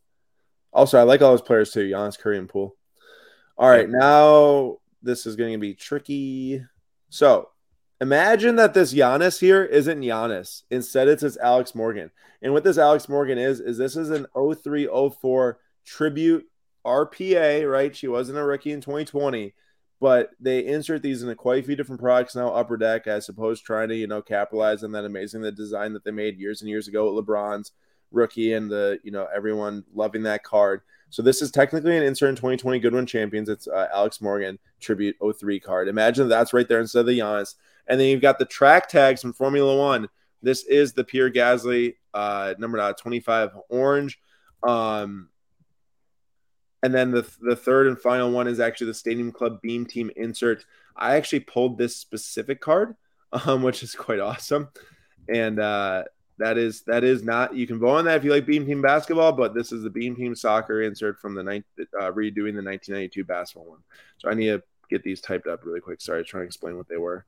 Also, I like all those players too, Giannis, Curry, and Poole. All right, now this is going to be tricky. So imagine that this Giannis here isn't Giannis. Instead, it's this Alex Morgan. And what this Alex Morgan is, is this is an 0304 tribute RPA, right? She wasn't a rookie in 2020 but they insert these in quite a few different products now. Upper Deck, I suppose, trying to you know capitalize on that amazing the design that they made years and years ago with LeBron's rookie and the you know everyone loving that card. So this is technically an insert in 2020 Goodwin Champions. It's uh, Alex Morgan tribute 03 card. Imagine that's right there instead of the Giannis. And then you've got the track tags from Formula One. This is the Pierre Gasly uh, number 25 orange. Um, and then the the third and final one is actually the Stadium Club Beam Team insert. I actually pulled this specific card, um, which is quite awesome, and uh, that is that is not you can vote on that if you like Beam Team basketball, but this is the Beam Team soccer insert from the night uh, redoing the 1992 basketball one. So I need to get these typed up really quick. Sorry, trying to explain what they were.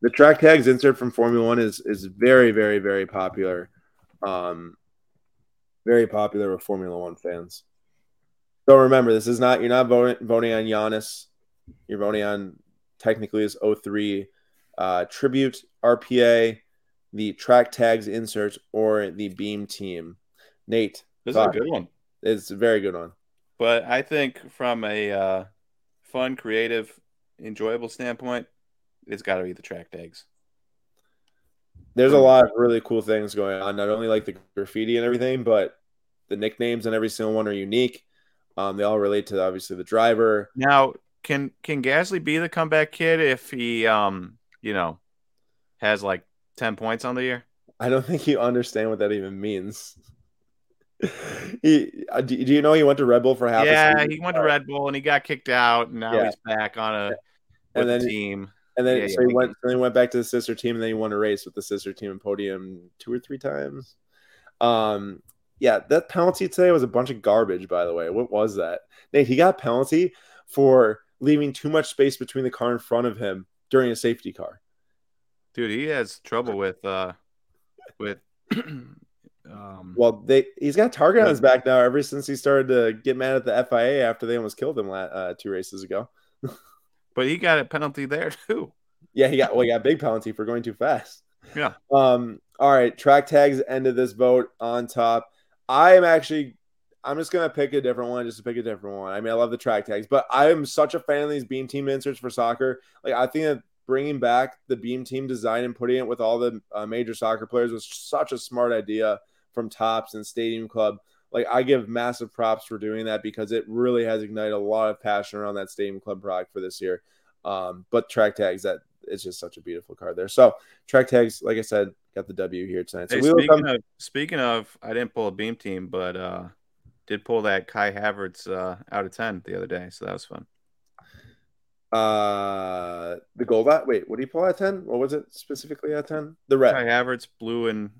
The track tags insert from Formula One is is very very very popular, um, very popular with Formula One fans. So remember, this is not you're not voting voting on Giannis. You're voting on technically his 03 uh, tribute RPA, the track tags inserts, or the beam team. Nate, this is a good one. It's a very good one. But I think from a uh, fun, creative, enjoyable standpoint, it's got to be the track tags. There's a lot of really cool things going on. Not only like the graffiti and everything, but the nicknames and every single one are unique. Um, they all relate to obviously the driver. Now, can can Gasly be the comeback kid if he, um, you know, has like ten points on the year? I don't think you understand what that even means. he, uh, do, you know he went to Red Bull for half? Yeah, he went to Red Bull and he got kicked out, and now yeah. he's back on a and then, team. And then yeah, so he went. Then he went back to the sister team, and then he won a race with the sister team and podium two or three times. Um, yeah, that penalty today was a bunch of garbage, by the way. What was that? Nate, he got penalty for leaving too much space between the car in front of him during a safety car. Dude, he has trouble with uh with um well they he's got a target on his back now ever since he started to get mad at the FIA after they almost killed him uh, two races ago. but he got a penalty there too. Yeah, he got well, he got big penalty for going too fast. Yeah. Um All right, track tags ended this vote on top. I am actually I'm just gonna pick a different one, just to pick a different one. I mean, I love the track tags, but I am such a fan of these beam team inserts for soccer. Like, I think that bringing back the beam team design and putting it with all the uh, major soccer players was such a smart idea from Topps and Stadium Club. Like, I give massive props for doing that because it really has ignited a lot of passion around that Stadium Club product for this year. Um, but track tags, that it's just such a beautiful card there. So track tags, like I said, got the W here tonight. So hey, speaking, come- of, speaking of, I didn't pull a beam team, but uh, did pull that Kai Havertz uh, out of ten the other day, so that was fun. Uh, the gold at wait, what do you pull at ten? What was it specifically at ten? The red. Kai Havertz, blue and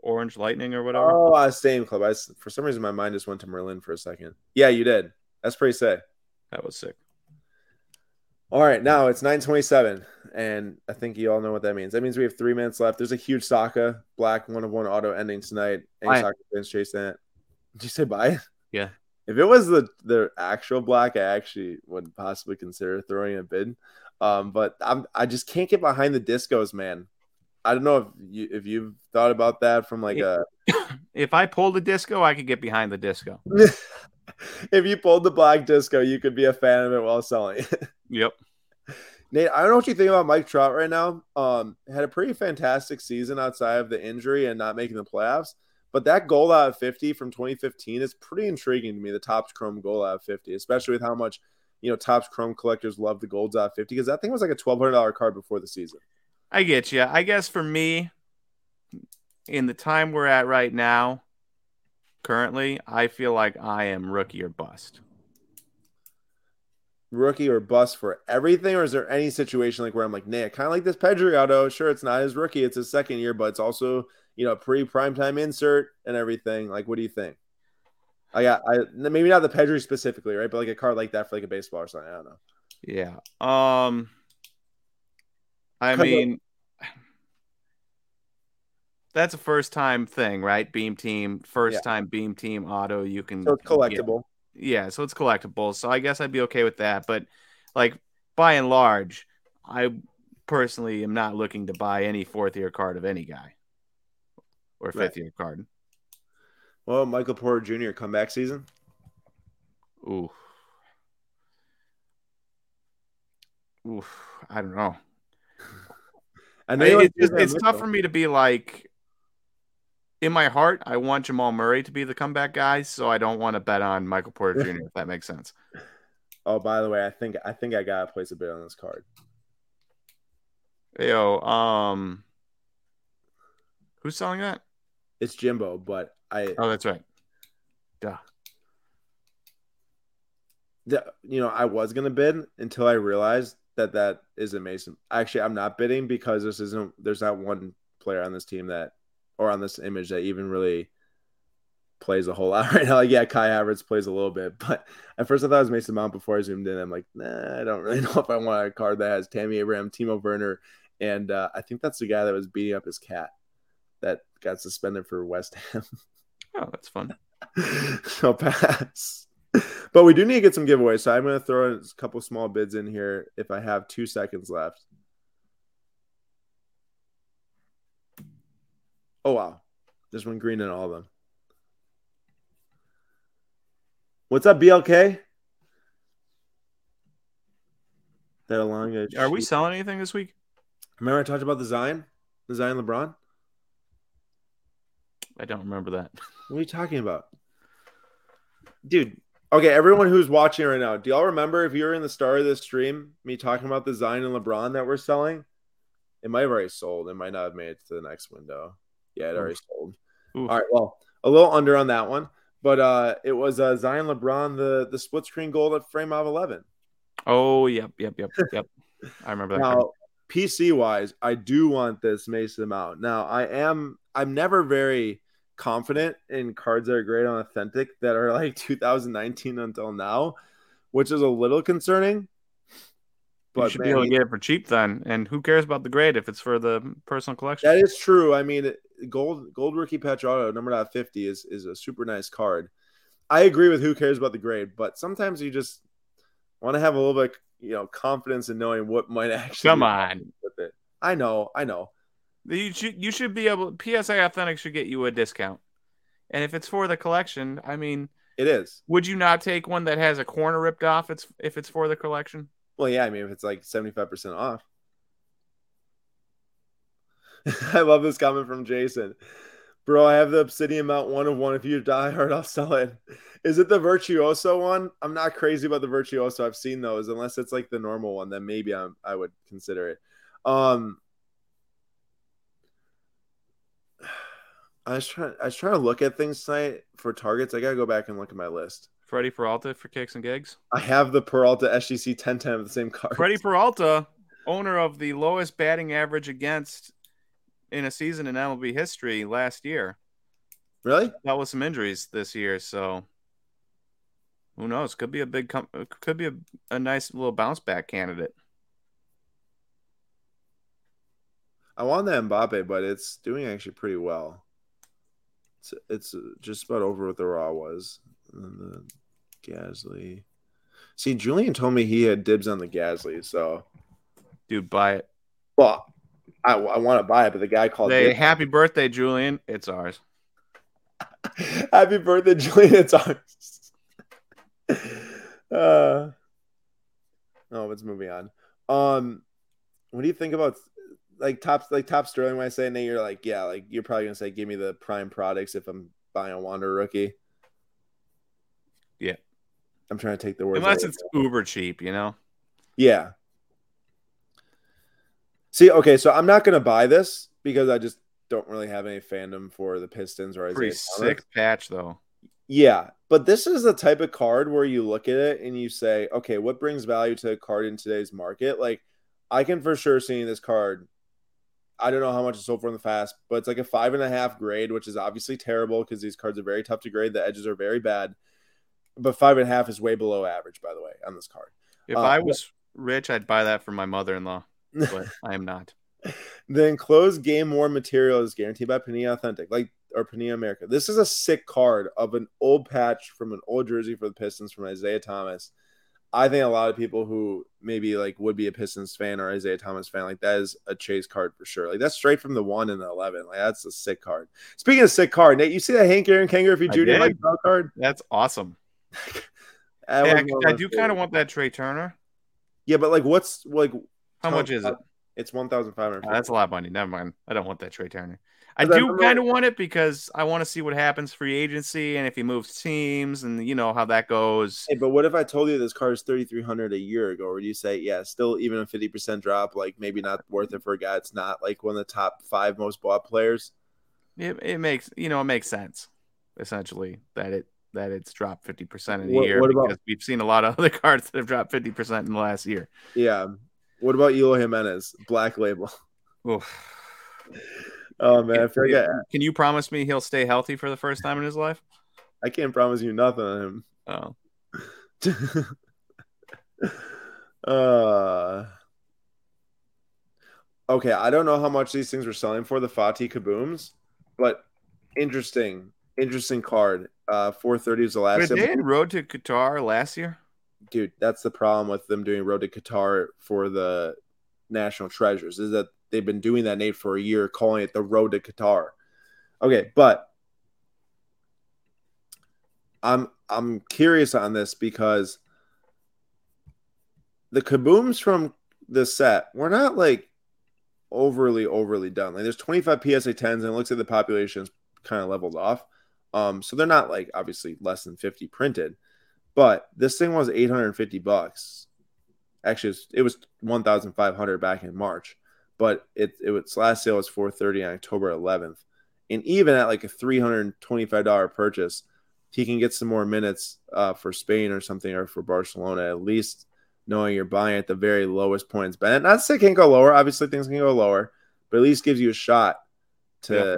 orange lightning or whatever. Oh, uh, same club. I for some reason my mind just went to Merlin for a second. Yeah, you did. That's pretty sick. That was sick. All right, now it's 927, and I think you all know what that means. That means we have three minutes left. There's a huge Saka black one of one auto ending tonight. Any Saka fans chase that? Did you say bye Yeah. If it was the the actual black, I actually would possibly consider throwing a bid. Um, but I'm I just can't get behind the discos, man. I don't know if you if you've thought about that from like if, a. If I pulled the disco, I could get behind the disco. if you pulled the black disco, you could be a fan of it while selling it. Yep. Nate, I don't know what you think about Mike Trout right now. Um, had a pretty fantastic season outside of the injury and not making the playoffs. But that goal out of 50 from 2015 is pretty intriguing to me, the Topps Chrome goal out of 50, especially with how much, you know, Topps Chrome collectors love the golds out of 50 because that thing was like a $1,200 card before the season. I get you. I guess for me, in the time we're at right now, currently, I feel like I am rookie or bust. Rookie or bust for everything, or is there any situation like where I'm like, nah, kind of like this Pedri auto? Sure, it's not his rookie; it's his second year, but it's also you know, pre primetime insert and everything. Like, what do you think? I got, I maybe not the Pedri specifically, right? But like a card like that for like a baseball or something. I don't know. Yeah. Um. I mean, that's a first time thing, right? Beam team, first yeah. time beam team auto. You can so it's collectible. Yeah, so it's collectible. So I guess I'd be okay with that. But like by and large, I personally am not looking to buy any fourth year card of any guy or fifth right. year card. Well, Michael Porter Jr. comeback season. Ooh. Ooh, I don't know. I know it, it's, it's tough for me to be like in my heart, I want Jamal Murray to be the comeback guy, so I don't want to bet on Michael Porter Jr. if that makes sense. Oh, by the way, I think I think I gotta place a bid on this card. Yo, um, who's selling that? It's Jimbo, but I. Oh, that's right. Duh. The, you know, I was gonna bid until I realized that that isn't Mason. Actually, I'm not bidding because this isn't. There's not one player on this team that, or on this image that even really plays a whole lot right now. Like, yeah, Kai Havertz plays a little bit, but at first I thought it was Mason Mount before I zoomed in. I'm like, nah, I don't really know if I want a card that has Tammy Abraham, Timo Werner, and uh, I think that's the guy that was beating up his cat that got suspended for West Ham. Oh, that's fun. I'll pass. But we do need to get some giveaways, so I'm going to throw a couple small bids in here if I have two seconds left. Oh wow, just one green in all of them. What's up, BLK? That along. Are we selling anything this week? Remember I talked about the Zion, the Zion LeBron. I don't remember that. What are you talking about? Dude, okay, everyone who's watching right now, do y'all remember if you were in the start of this stream, me talking about the Zion and LeBron that we're selling? It might have already sold. It might not have made it to the next window. Yeah, it already Oof. sold. Oof. All right, well, a little under on that one. But uh it was uh Zion LeBron, the the split screen gold at frame of 11. Oh, yep, yep, yep, yep. I remember that. Now, PC wise, I do want this Mason Mount. Now, I am I'm never very confident in cards that are great on authentic that are like 2019 until now, which is a little concerning. But you should man, be able to get it for cheap then. And who cares about the grade if it's for the personal collection? That is true. I mean, gold gold rookie patch auto number out 50 is is a super nice card. I agree with who cares about the grade, but sometimes you just want to have a little bit, you know, confidence in knowing what might actually come on with it. I know, I know. You should you should be able. PSA Authentic should get you a discount, and if it's for the collection, I mean, It is. would you not take one that has a corner ripped off? It's if it's for the collection. Well, yeah, I mean, if it's like 75% off. I love this comment from Jason. Bro, I have the Obsidian Mount one of one. If you die hard, I'll sell it. Is it the Virtuoso one? I'm not crazy about the Virtuoso. I've seen those. Unless it's like the normal one, then maybe I'm, I would consider it. Um, I was trying. I was trying to look at things tonight for targets. I gotta go back and look at my list. Freddie Peralta for kicks and gigs. I have the Peralta SGC 1010 of the same card. Freddie Peralta, owner of the lowest batting average against in a season in MLB history last year. Really? That was some injuries this year, so who knows? Could be a big, com- could be a, a nice little bounce back candidate. I want that Mbappe, but it's doing actually pretty well. It's it's just about over what the Raw was. And the Gasly. See, Julian told me he had dibs on the Gasly, so Dude, buy it. well, I, I want to buy it, but the guy called. Hey, happy birthday, Julian. It's ours. Happy birthday, Julian! It's ours. uh, oh, let's moving on. Um, what do you think about like top like top Sterling? When I say Nate, you're like, yeah, like you're probably gonna say, give me the prime products if I'm buying a Wander rookie. Yeah. I'm trying to take the words. Unless it's uber cheap, you know? yeah. See, okay, so I'm not gonna buy this because I just don't really have any fandom for the Pistons or Pretty Isaiah Thomas. sick patch, though. Yeah, but this is the type of card where you look at it and you say, okay, what brings value to a card in today's market? Like, I can for sure see this card. I don't know how much it's sold for in the fast, but it's like a five and a half grade, which is obviously terrible because these cards are very tough to grade. The edges are very bad, but five and a half is way below average, by the way, on this card. If Uh, I was rich, I'd buy that for my mother in law, but I am not. The enclosed game worn material is guaranteed by Panini Authentic, like or Panini America. This is a sick card of an old patch from an old jersey for the Pistons from Isaiah Thomas. I think a lot of people who maybe like would be a Pistons fan or Isaiah Thomas fan, like that is a chase card for sure. Like that's straight from the one and the eleven. Like that's a sick card. Speaking of sick card, Nate, you see that Hank Aaron Kanger if you like card? That's awesome. That Yeah, I, I do kind of want that Trea Turner. Yeah, but like what's like How much is it? it's one thousand five hundred. Oh, that's a lot of money. Never mind. I don't want that Trea Turner. I do kind of want it because I want to see what happens free agency and if he moves teams and you know how that goes. Hey, but what if I told you this car is thirty three hundred a year ago? Would you say, yeah, still even a fifty percent drop, like maybe not worth it for a guy? It's not like one of the top five most bought players. It, it makes you know it makes sense essentially that it that it's dropped fifty percent in a What- year what about- because we've seen a lot of other cards that have dropped fifty percent in the last year. Yeah. What about Eloy Jimenez, black label? Oof. Oh man, I forget. Can you promise me he'll stay healthy for the first time in his life? I can't promise you nothing on Oh, him. uh. Okay, I don't know how much these things were selling for the Fati Kabooms, but interesting, interesting card. Uh, four thirty was the last. They in Road to Qatar last year? dude, that's the problem with them doing Road to Qatar for the National Treasures is that they've been doing that Nate for a year, calling it the Road to Qatar. Okay, but I'm I'm curious on this because the kabooms from the set were not like overly overly done. Like there's 25 PSA 10s and it looks like the population population's kind of leveled off. Um, so they're not like obviously less than 50 printed. But this thing was 850 bucks. Actually, it was 1,500 back in March, but it it was last sale was 430 on October 11th. And even at like a $325 purchase, he can get some more minutes uh, for Spain or something or for Barcelona, at least knowing you're buying at the very lowest points. But not to say it can't go lower. Obviously, things can go lower, but at least gives you a shot to Yeah.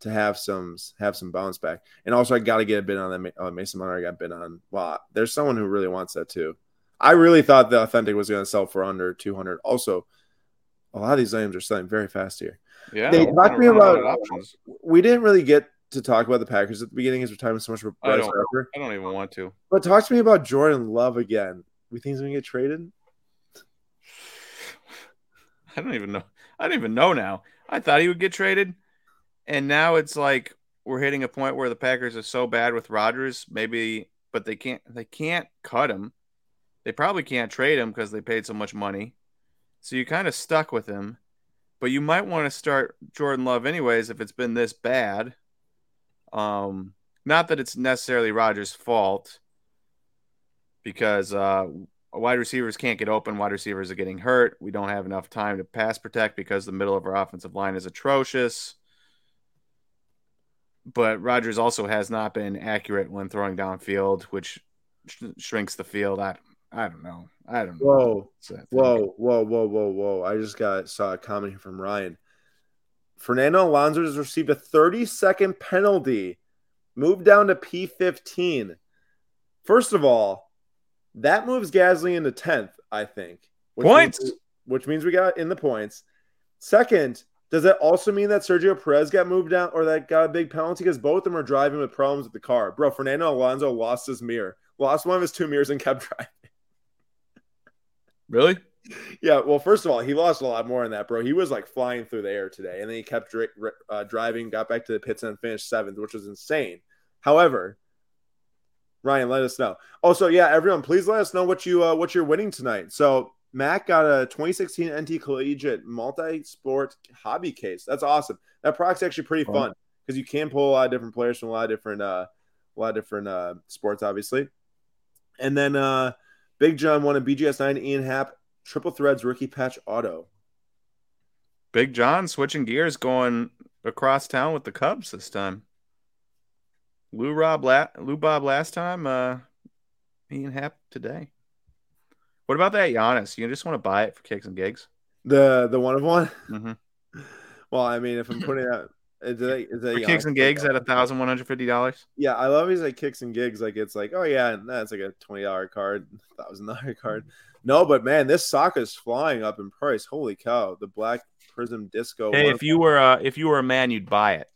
to have some have some bounce back. And also, I got to get a bid on that. Uh, Mason Mount. I got bid on. Wow, there's someone who really wants that too. I really thought the authentic was going to sell for under 200. Also, a lot of these items are selling very fast here. Yeah. They talked to me about- options. We didn't really get to talk about the Packers at the beginning because we're talking so much about I don't-. I don't even want to. But talk to me about Jordan Love again. We think he's to get traded? I don't even know. I don't even know now. I thought he would get traded, and now it's like we're hitting a point where the Packers are so bad with Rodgers, maybe, but they can't they can't cut him. They probably can't trade him because they paid so much money. So you're kind of stuck with him. But you might want to start Jordan Love anyways if it's been this bad. Um, not that it's necessarily Rodgers' fault because uh, wide receivers can't get open. Wide receivers are getting hurt. We don't have enough time to pass protect because the middle of our offensive line is atrocious. But Rodgers also has not been accurate when throwing downfield, which sh- shrinks the field. I, I don't know. I don't know. Whoa, whoa, whoa, whoa, whoa, whoa! I just got saw a comment here from Ryan. Fernando Alonso has received a 30 second penalty, moved down to P15. First of all, that moves Gasly into 10th, I think. Which points. Means, which means we got in the points. Second, does that also mean that Sergio Perez got moved down or that got a big penalty? Because both of them are driving with problems with the car. Bro, Fernando Alonso lost his mirror, lost one of his two mirrors and kept driving. Really? Yeah. Well, first of all, he lost a lot more in that, bro. He was like flying through the air today, and then he kept uh, driving, got back to the pits, and finished seventh, which was insane. However, Ryan, let us know. Also, yeah, everyone, please let us know what you uh, what you're winning tonight. So Mac got a 2016 NT Collegiate multi-sport hobby case. That's awesome. That product's actually pretty fun because you can pull a lot of different players from a lot of different uh, a lot of different uh, sports, obviously. And then uh, Big John won a BGS nine Ian Happ triple threads rookie patch auto. Big John switching gears, going across town with the Cubs this time. Lou Rob, la- Lou Bob last time. Uh, Ian Happ today. What about that Giannis? You just want to buy it for kicks and gigs? The the one of one. Mm-hmm. Well, I mean, if I'm putting out. Is it kicks and gigs at a thousand one hundred fifty dollars? Yeah, I love these like kicks and gigs. Like it's like, oh yeah, that's like a twenty dollar card, thousand dollar card. No, but man, this sock is flying up in price. Holy cow! The black prism disco. Hey, if you were uh, if you were a man, you'd buy it.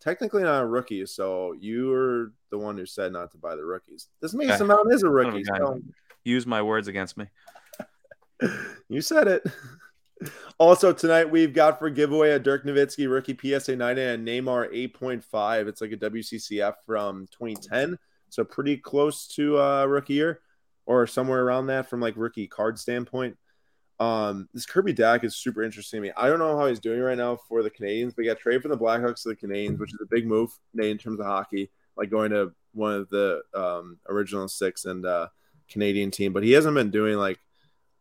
Technically not a rookie, so you're the one who said not to buy the rookies. This Mason okay. Mount is a rookie. So. Use my words against me. you said it. Also tonight we've got for giveaway a Dirk Nowitzki rookie PSA 9 and a Neymar 8.5. It's like a WCCF from 2010, so pretty close to uh, rookie year or somewhere around that from like rookie card standpoint. Um, this Kirby Dach is super interesting to me. I don't know how he's doing right now for the Canadiens, but he got traded from the Blackhawks to the Canadiens, which is a big move in terms of hockey, like going to one of the um, original six and uh, Canadian team. But he hasn't been doing like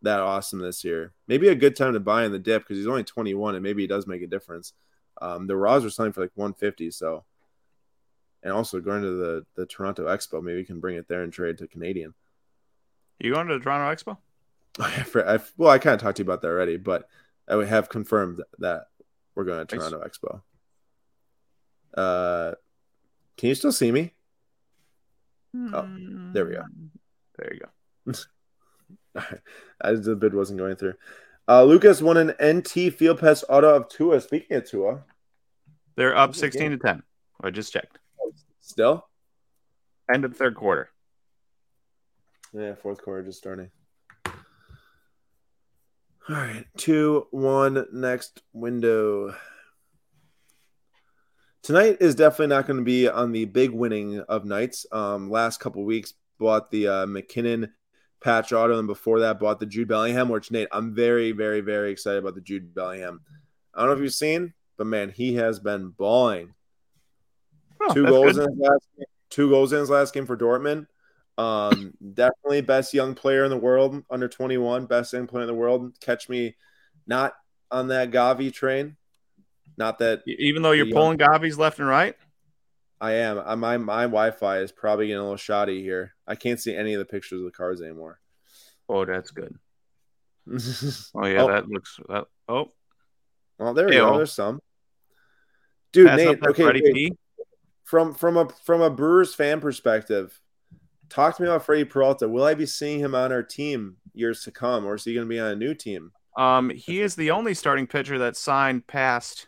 that awesome this year. Maybe a good time to buy in the dip because he's only 21 and maybe he does make a difference. Um, the Raws are selling for like 150, so and also going to the the Toronto Expo, maybe you can bring it there and trade to Canadian. You going to the Toronto Expo? I, well, I kind of talked to you about that already, but I would have confirmed that we're going to Toronto nice. Expo. Uh, can you still see me? Oh, there we go. There you go. As the bid wasn't going through. Uh, Lucas won an NT Field Pass auto of Tua. Speaking of Tua, they're up 16 to 10. I just checked. Still? End of the third quarter. Yeah, fourth quarter just starting. All right, two, one, next window. Tonight is definitely not going to be on the big winning of nights. Um, last couple weeks bought the uh, MacKinnon patch auto, and before that, bought the Jude Bellingham. Which Nate, I'm very, very, very excited about the Jude Bellingham. I don't know if you've seen, but man, he has been balling. Oh, two goals good. in his last game, two goals in his last game for Dortmund. Um, definitely best young player in the world, under 21, best young player in the world. Catch me not on that Gavi train. Not that even though you're pulling Gavis left and right. I am. Uh, my my Wi-Fi is probably getting a little shoddy here. I can't see any of the pictures of the cars anymore. Oh, that's good. oh yeah, oh. that looks. That, oh, well, there we go. There's some. Dude, Pass Nate. Okay, from from a from a Brewers fan perspective, talk to me about Freddie Peralta. Will I be seeing him on our team years to come, or is he going to be on a new team? Um, he is the only starting pitcher that signed past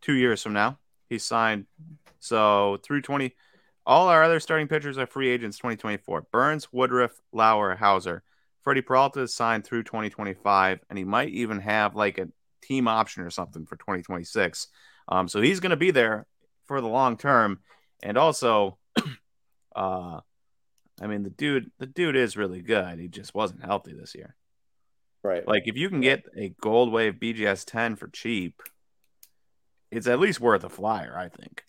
two years from now. He signed so through 20, all our other starting pitchers are free agents 2024. Burnes, Woodruff, Lauer, Houser. Freddie Peralta is signed through 2025, and he might even have like a team option or something for 2026. Um, so he's going to be there for the long term, and also, uh, I mean the dude the dude is really good. He just wasn't healthy this year. Right. Like if you can get a gold wave BGS 10 for cheap, it's at least worth a flyer, I think.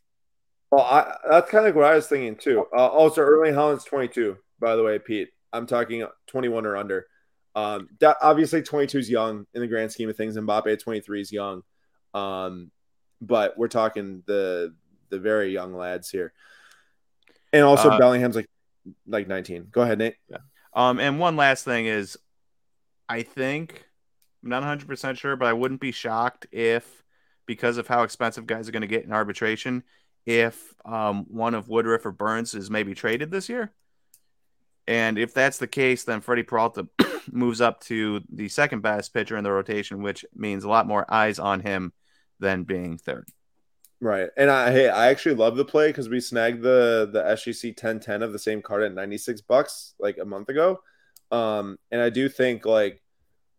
Well, I, that's kind of what I was thinking too. Uh, also, Erling Haaland's 22, by the way, Pete. I'm talking 21 or under. Um, that, obviously, 22 is young in the grand scheme of things. Mbappe at 23 is young, um, but we're talking the the very young lads here. And also, uh, Bellingham's like like 19. Go ahead, Nate. Yeah. Um, and one last thing is, I think I'm not 100 percent sure, but I wouldn't be shocked if, because of how expensive guys are going to get in arbitration, if um, one of Woodruff or Burnes is maybe traded this year. And if that's the case, then Freddie Peralta moves up to the second best pitcher in the rotation, which means a lot more eyes on him than being third. Right. And I hey, I actually love the play because we snagged the the SGC 1010 of the same card at 96 bucks like a month ago. Um, and I do think like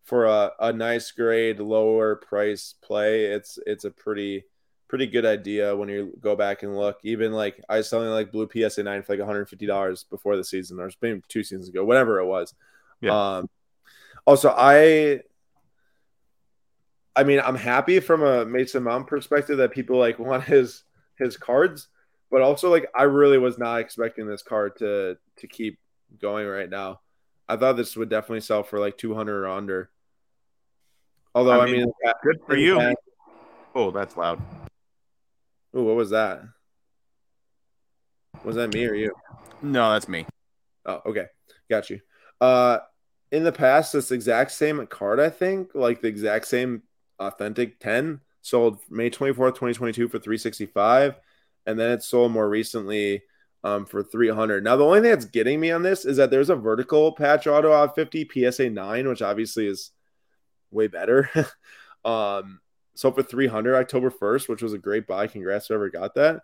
for a, a nice grade, lower price play, it's it's a pretty pretty good idea when you go back and look. Even like I was selling like blue PSA nine for like $150 before the season, or maybe two seasons ago, whatever it was. Yeah. Um, also, I, I mean, I'm happy from a Mason Mount perspective that people like want his his cards, but also like I really was not expecting this card to to keep going right now. I thought this would definitely sell for like 200 or under. Although I mean, I mean good for you. oh, that's loud. Ooh, what was that? Was that me or you? No, that's me. Oh, okay. Got you. Uh in the past, this exact same card, I think, like the exact same authentic 10 sold May 24th, 2022 for 365. And then it sold more recently um, for 300. Now, the only thing that's getting me on this is that there's a vertical patch auto out 50 PSA 9, which obviously is way better. um, so for 300 October 1st, which was a great buy. Congrats whoever got that.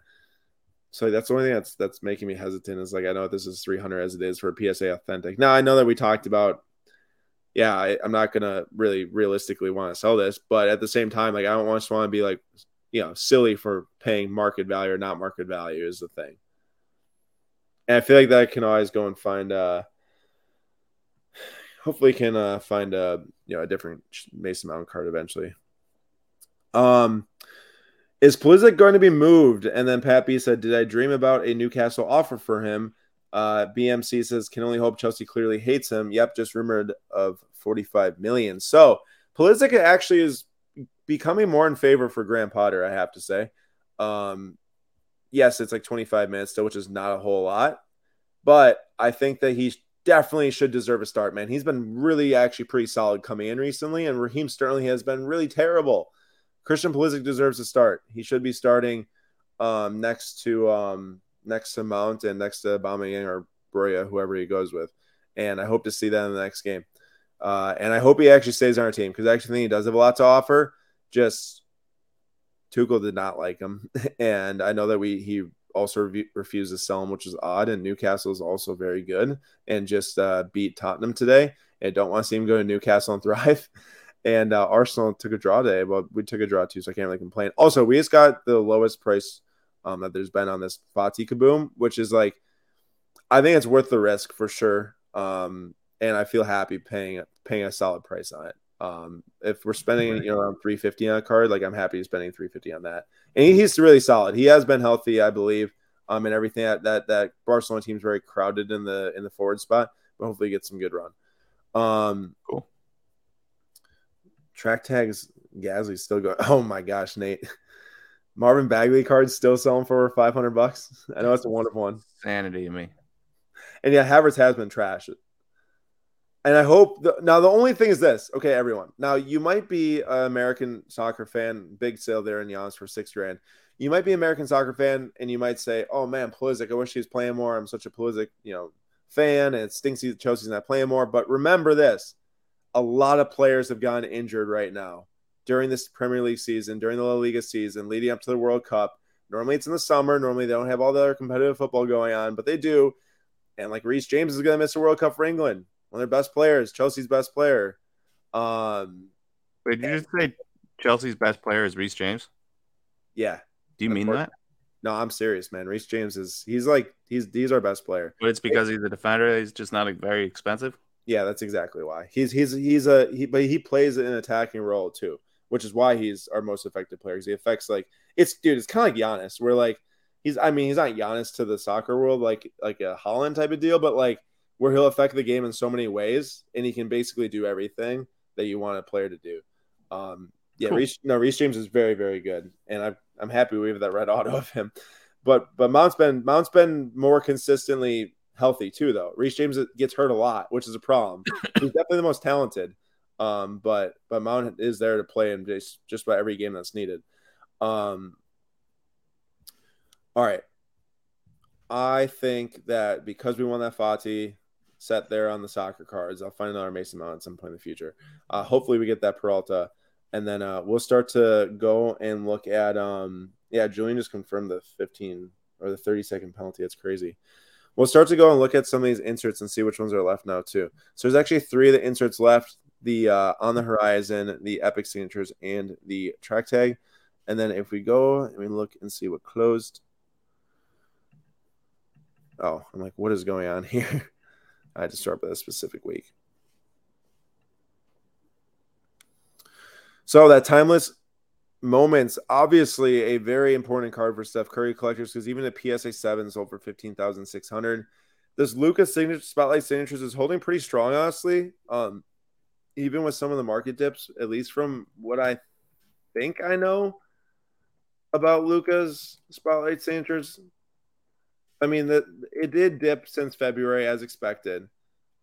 So that's the only thing that's that's making me hesitant is like I know this is 300 as it is for a PSA authentic. Now I know that we talked about, yeah, I, am not gonna really realistically want to sell this, but at the same time, like I don't want, just want to be like, you know, silly for paying market value or not market value is the thing. And I feel like that can always go and find uh hopefully can uh find a you know a different Mason Mount card eventually. Um, is Pulisic going to be moved? And then Pat B said, Did I dream about a Newcastle offer for him? Uh, BMC says, Can only hope Chelsea clearly hates him. Yep, just rumored of 45 million. So Pulisic actually is becoming more in favor for Graham Potter, I have to say. Um, yes, it's like 25 minutes still, which is not a whole lot. But I think that he definitely should deserve a start, man. He's been really actually pretty solid coming in recently, and Raheem Sterling has been really terrible. Christian Pulisic deserves a start. He should be starting um, next to um, next to Mount and next to Aubameyang or Broja, whoever he goes with. And I hope to see that in the next game. Uh, and I hope he actually stays on our team because I actually think he does have a lot to offer. Just Tuchel did not like him, and I know that we he also re- refused to sell him, which is odd. And Newcastle is also very good and just uh, beat Tottenham today. And don't want to see him go to Newcastle and thrive. And uh, Arsenal took a draw day, but we took a draw too, so I can't really complain. Also, we just got the lowest price um, that there's been on this Fati Kaboom, which is like, I think it's worth the risk for sure. Um, and I feel happy paying paying a solid price on it. Um, if we're spending you know around 350 on a card, like I'm happy spending 350 on that. And he's really solid. He has been healthy, I believe, um, and everything that that, that Barcelona team's very crowded in the in the forward spot, but hopefully get some good run. Um, cool track tags Gasly still going. Oh my gosh, Nate. Marvin Bagley cards still selling for 500 bucks. I know it's a wonderful one. Sanity to me. And yeah, Havertz has been trashed. And I hope the, now the only thing is this. Okay, everyone. Now you might be an American soccer fan. Big sale there in Giannis for six grand. You might be an American soccer fan, and you might say, "Oh man, Pulisic. I wish he was playing more. I'm such a Pulisic, you know, fan, and it stinks that Chelsea's not playing more." But remember this: a lot of players have gotten injured right now during this Premier League season, during the La Liga season, leading up to the World Cup. Normally it's in the summer. Normally they don't have all the other competitive football going on, but they do. And like Reece James is going to miss the World Cup for England, one of their best players, Chelsea's best player. Um, Wait, did you just say Chelsea's best player is Reece James. Yeah. Do you mean that? No, I'm serious, man. Reece James is he's like he's he's our best player. But it's because he's a defender. He's just not a, very expensive. Yeah, that's exactly why. He's he's he's a he, but he plays an attacking role too, which is why he's our most effective player. Because he affects like it's dude. It's kind of like Giannis, where like he's I mean he's not Giannis to the soccer world like like a Haaland type of deal, but like where he'll affect the game in so many ways, and he can basically do everything that you want a player to do. Um, yeah, cool. Reece, no, Reece James is very, very good, and I'm I'm happy we have that red auto of him. But but Mount's been Mount's been more consistently healthy too, though. Reece James gets hurt a lot, which is a problem. He's definitely the most talented, um, but but Mount is there to play in just just about every game that's needed. Um, all right, I think that because we won that Fati set there on the soccer cards, I'll find another Mason Mount at some point in the future. Uh, hopefully, we get that Peralta and then uh, we'll start to go and look at um yeah julian just confirmed the 15 or the 30 second penalty that's crazy we'll start to go and look at some of these inserts and see which ones are left now too. So there's actually three of the inserts left the uh, on the horizon the epic signatures and the track tag. And then if we go and we look and see what closed. Oh i'm like what is going on here? I had to start with a specific week. So that timeless moments, obviously a very important card for Steph Curry collectors because even the PSA seven sold for fifteen thousand six hundred. This Luka's signature spotlight signatures is holding pretty strong, honestly. Um, even with some of the market dips, at least from what I think I know about Luka's spotlight signatures. I mean, that it did dip since February as expected.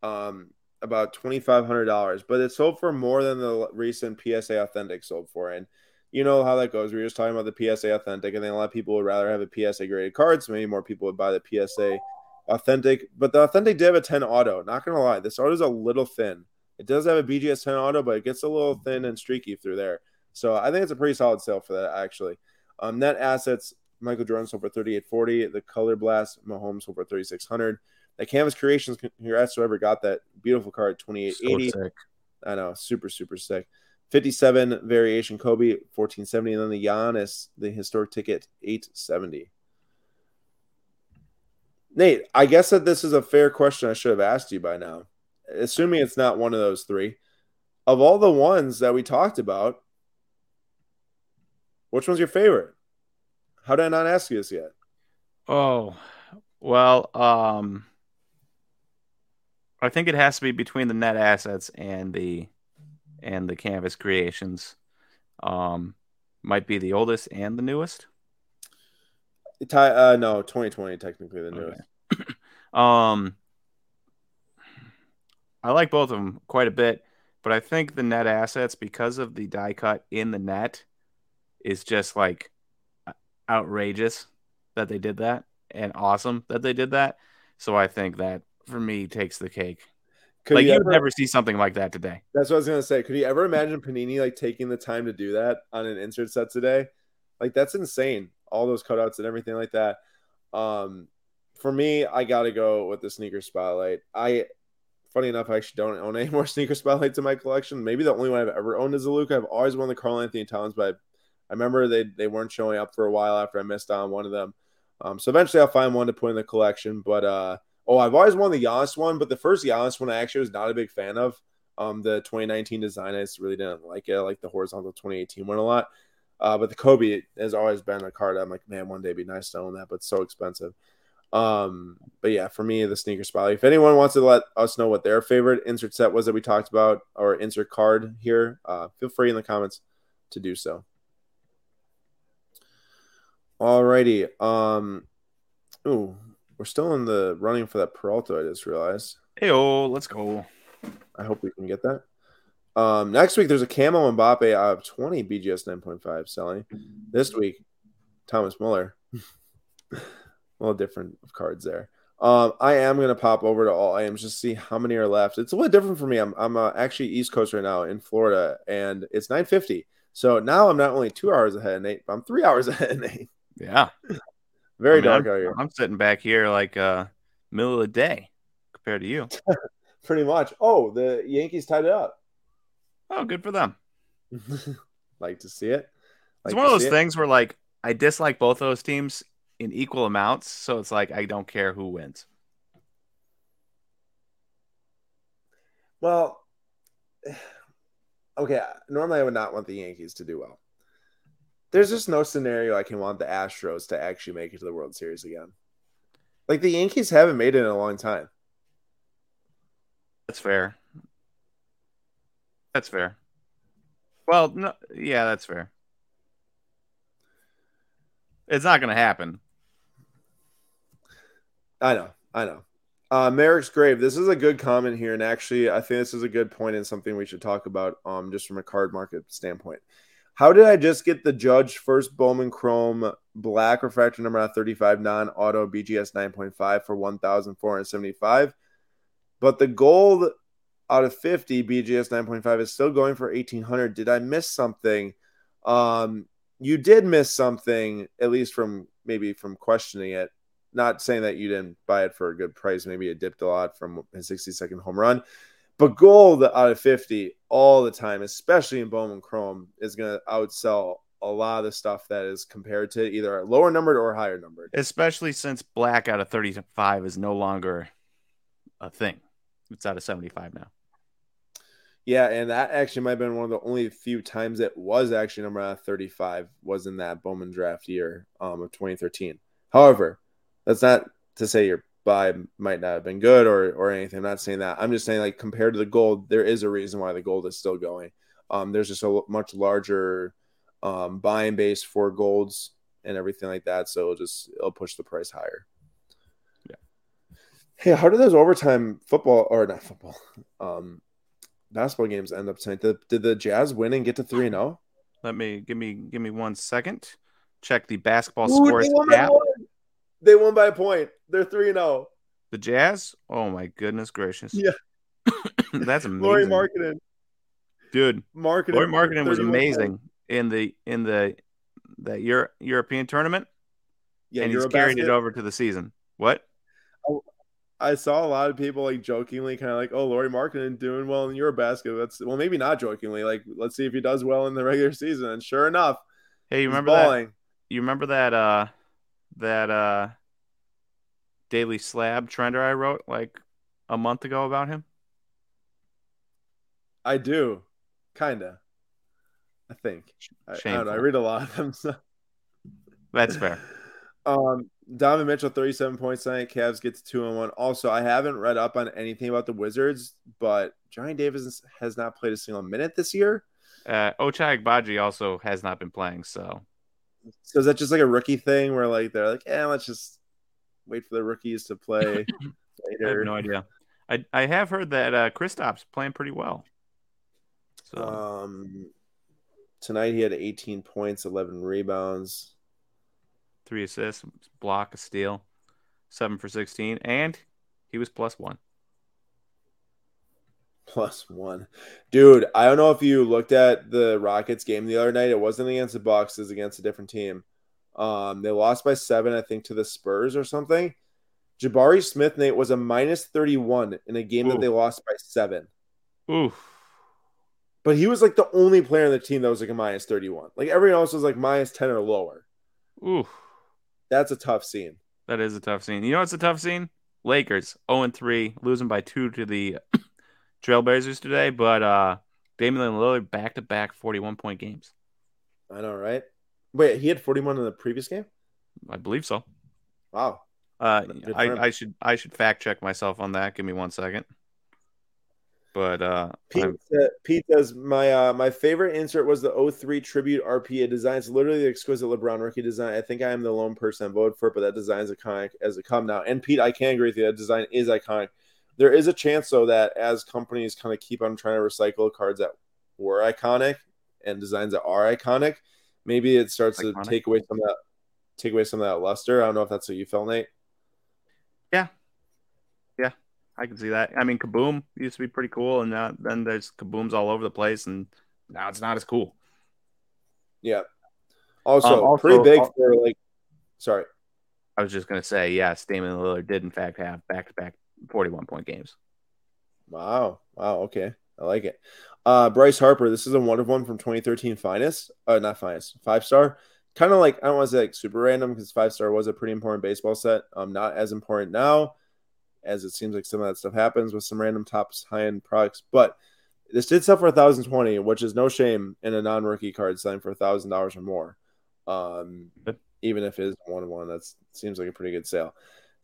Um, about twenty five hundred dollars, but it sold for more than the recent PSA Authentic sold for. And you know how that goes. We were just talking about the PSA Authentic, and then a lot of people would rather have a PSA graded card, so maybe more people would buy the PSA Authentic. But the Authentic did have a ten auto. Not gonna lie, this auto is a little thin. It does have a BGS ten auto, but it gets a little thin and streaky through there. So I think it's a pretty solid sale for that actually. Um, net assets: Michael Jordan sold for thirty eight forty. The Color Blast Mahomes sold for thirty six hundred. That Canvas Creations, congrats whoever got that beautiful card, 2880. So I know, super, super sick. 57 variation Kobe, 1470. And then the Giannis, the historic ticket, 870. Nate, I guess that this is a fair question I should have asked you by now. Assuming it's not one of those three. Of all the ones that we talked about, which one's your favorite? How did I not ask you this yet? Oh, well, um, I think it has to be between the net assets and the and the canvas creations. Um, might be the oldest and the newest. Uh, no, 2020 technically the newest. Okay. um, I like both of them quite a bit, but I think the net assets because of the die cut in the net is just like outrageous that they did that and awesome that they did that. So I think that for me takes the cake. Could like you would never see something like that today. That's what I was gonna say. Could you ever imagine Panini like taking the time to do that on an insert set today? Like that's insane. All those cutouts and everything like that. Um, for me, I gotta go with the sneaker spotlight. I, funny enough, I actually don't own any more sneaker spotlights in my collection. Maybe the only one I've ever owned is a Luka. I've always wanted the Karl-Anthony Towns, but I, I remember they they weren't showing up for a while after I missed on one of them. Um, so eventually I'll find one to put in the collection, but uh Oh, I've always wanted the Giannis one, but the first Giannis one I actually was not a big fan of. Um, the 2019 design, I just really didn't like it. I like the horizontal 2018 one a lot. Uh, but the Kobe has always been a card. I'm like, man, one day it'd be nice to own that, but so expensive. Um, but yeah, for me, the sneaker spotlight. If anyone wants to let us know what their favorite insert set was that we talked about or insert card here, uh, feel free in the comments to do so. Alrighty. Um, ooh, we're still in the running for that Peralta. I just realized. Hey, oh, let's go. I hope we can get that. Um, next week there's a camo Mbappe out of 20 BGS 9.5 selling. This week, Thomas Muller. a little different of cards there. Um, I am gonna pop over to all items just see how many are left. It's a little different for me. I'm I'm uh, actually East Coast right now in Florida, and it's 9:50. So now I'm not only two hours ahead of Nate, but I'm three hours ahead of Nate. Yeah, very I mean, dark I'm, out here. I'm sitting back here like uh middle of the day compared to you. Pretty much. Oh, the Yankees tied it up. Oh, good for them. Like to see it. Like it's one of those things it. where like I dislike both those teams in equal amounts, so it's like I don't care who wins. Well, okay. Normally, I would not want the Yankees to do well. There's just no scenario I can want the Astros to actually make it to the World Series again. Like the Yankees haven't made it in a long time. That's fair. That's fair. Well, no, yeah, that's fair. It's not going to happen. I know. I know. Uh, Merrick's grave. This is a good comment here, and actually, I think this is a good point and something we should talk about. Um, just from a card market standpoint. How did I just get the Judge first Bowman Chrome black refractor number 35 non auto BGS 9.5 for 1,475, but the gold out of 50 BGS 9.5 is still going for 1,800. Did I miss something? Um, you did miss something, at least from maybe from questioning it not saying that you didn't buy it for a good price. Maybe it dipped a lot from his 60 second home run. But gold out of 50 all the time, especially in Bowman Chrome, is going to outsell a lot of the stuff that is compared to either lower numbered or higher numbered. Especially since black out of 35 is no longer a thing. It's out of 75 now. Yeah, and that actually might have been one of the only few times it was actually number out of 35 was in that Bowman draft year um, of 2013. However, that's not to say your buy might not have been good or or anything. I'm not saying that. I'm just saying like compared to the gold, there is a reason why the gold is still going. Um, there's just a much larger um, buying base for golds and everything like that. So it'll just it'll push the price higher. Yeah. Hey, how did those overtime football or not football, um, basketball games end up tonight? Did, did the Jazz win and get to three and zero? Oh? Let me give me give me one second. Check the basketball Ooh, scores app. They won by a point. They're 3 and 0. The Jazz? Oh my goodness gracious. Yeah. That's amazing. Lauri Markkanen. Dude. Markkanen. Lauri Markkanen was amazing in the in the that Euro, European tournament. Yeah, and he's carried it over to the season. What? Oh, I saw a lot of people like jokingly kind of like, oh, Lauri Markkanen doing well in Eurobasket. That's well, maybe not jokingly. Like, let's see if he does well in the regular season. And sure enough, hey, you remember balling. that? You remember that? uh that uh Daily Slab trender I wrote like a month ago about him? I do, kinda. I think. I, I, don't know. I read a lot of them. So. That's fair. Um, Donovan Mitchell, 37 points tonight. Cavs get to two and one. Also, I haven't read up on anything about the Wizards, but Johnny Davis has not played a single minute this year. Uh, Ochai Agbaji also has not been playing, so so is that just like a rookie thing where like they're like, yeah, let's just wait for the rookies to play later? I have no idea. I I have heard that uh Kristaps playing pretty well. So um tonight he had 18 points, 11 rebounds, three assists, block, a steal, seven for 16, and he was plus one plus one. Dude, I don't know if you looked at the Rockets game the other night. It wasn't against the Bucks, it was against a different team. Um, they lost by seven, I think, to the Spurs or something. Jabari Smith, Nate, was a minus 31 in a game Ooh. that they lost by seven. Ooh. But he was like the only player on the team that was like a minus 31. Like everyone else was like minus 10 or lower. Ooh. That's a tough scene. That is a tough scene. You know what's a tough scene? Lakers 0 3, losing by two to the Trailblazers today, but uh, Damian Lillard back to back 41 point games. I know, right? Wait, he had 41 in the previous game? I believe so. Wow. Uh, I, I should I should fact check myself on that. Give me one second. But uh, Pete, uh, Pete says my uh, my favorite insert was the 03 tribute RPA design. It's literally the exquisite LeBron rookie design. I think I am the lone person I voted for it, but that design is iconic as it come now. And Pete, I can agree with you. That design is iconic. There is a chance though that as companies kind of keep on trying to recycle cards that were iconic and designs that are iconic, maybe it starts iconic. to take away some of that take away some of that luster. I don't know if that's what you felt, Nate. Yeah. Yeah. I can see that. I mean, Kaboom used to be pretty cool, and now then there's Kabooms all over the place, and now it's not as cool. Yeah. Also, um, also pretty big for like. Sorry. I was just gonna say, yes, Damian Lillard did in fact have back to back 41 point games. Wow. Wow. Okay. I like it. Uh, Bryce Harper, this is a one of one from 2013 finest, uh, not finest, five star. Kind of like I don't want to say like super random because five star was a pretty important baseball set. Um, not as important now, as it seems like some of that stuff happens with some random Topps high end products. But this did sell for 1020 which is no shame in a non rookie card selling for thousand dollars or more. Um, even if it is one of one, that seems like a pretty good sale.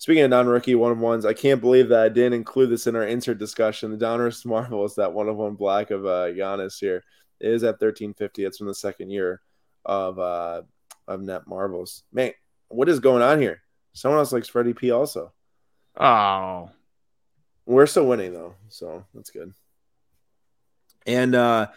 Speaking of non-rookie one of ones, I can't believe that I didn't include this in our insert discussion. The Donruss Marvel is that one of one black of uh, Giannis here it is at thirteen fifty. It's from the second year of uh, of net marvels. Man, what is going on here? Someone else likes Freddie P. Also. Oh, we're still winning though, so that's good. And uh,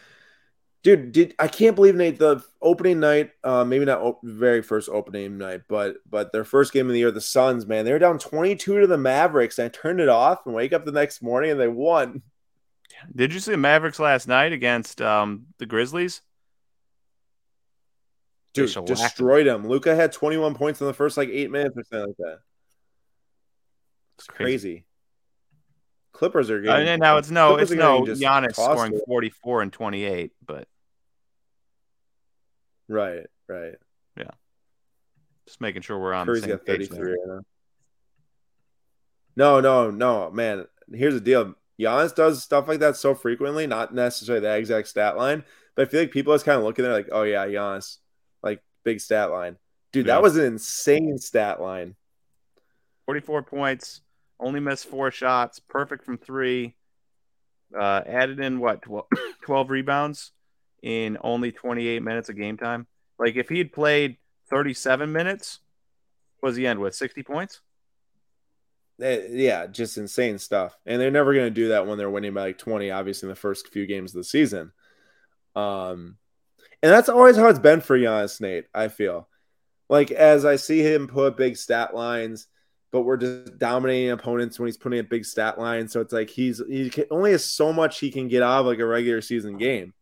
dude, did I can't believe Nate the opening night, uh, maybe not op- very first opening night, but but their first game of the year, the Suns, man, they were down twenty two to the Mavericks. And I turned it off and wake up the next morning and they won. Did you see the Mavericks last night against um, the Grizzlies? Dude, destroyed them. Luka had 21 points in the first like eight minutes or something like that. It's crazy. crazy. Clippers are getting. Uh, now it's no, Clippers it's no Giannis scoring 44 and 28, but right, right, yeah. Just making sure we're on. the same got 33 right No, no, no, man. Here's the deal. Giannis does stuff like that so frequently, not necessarily that exact stat line, but I feel like people just kind of looking there like, oh yeah, Giannis, like big stat line. Dude, yeah. that was an insane stat line. 44 points, only missed four shots, perfect from three. Uh, added in what 12, 12 rebounds in only 28 minutes of game time. Like if he had played 37 minutes, was he end with 60 points? Eh, yeah, just insane stuff. And they're never going to do that when they're winning by like 20, obviously, in the first few games of the season. Um, and that's always how it's been for Giannis Nate, I feel. Like, as I see him put big stat lines, but we're just dominating opponents when he's putting a big stat line. So it's like he's he can, only has so much he can get out of like a regular season game.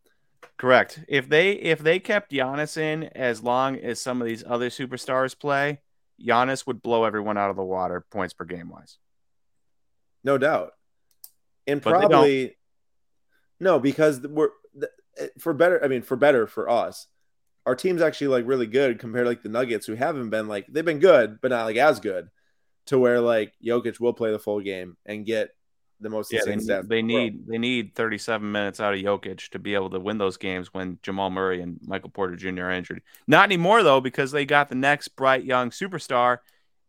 Correct. If they if they kept Giannis in as long as some of these other superstars play, Giannis would blow everyone out of the water points per game wise. No doubt. And but probably no, because we're for better. I mean, for better for us, our team's actually like really good compared to like the Nuggets, who haven't been like they've been good, but not like as good. To where like Jokic will play the full game and get the most yeah, insane they, stats. They need they need 37 minutes out of Jokic to be able to win those games when Jamal Murray and Michael Porter Jr. are injured. Not anymore though, because they got the next bright young superstar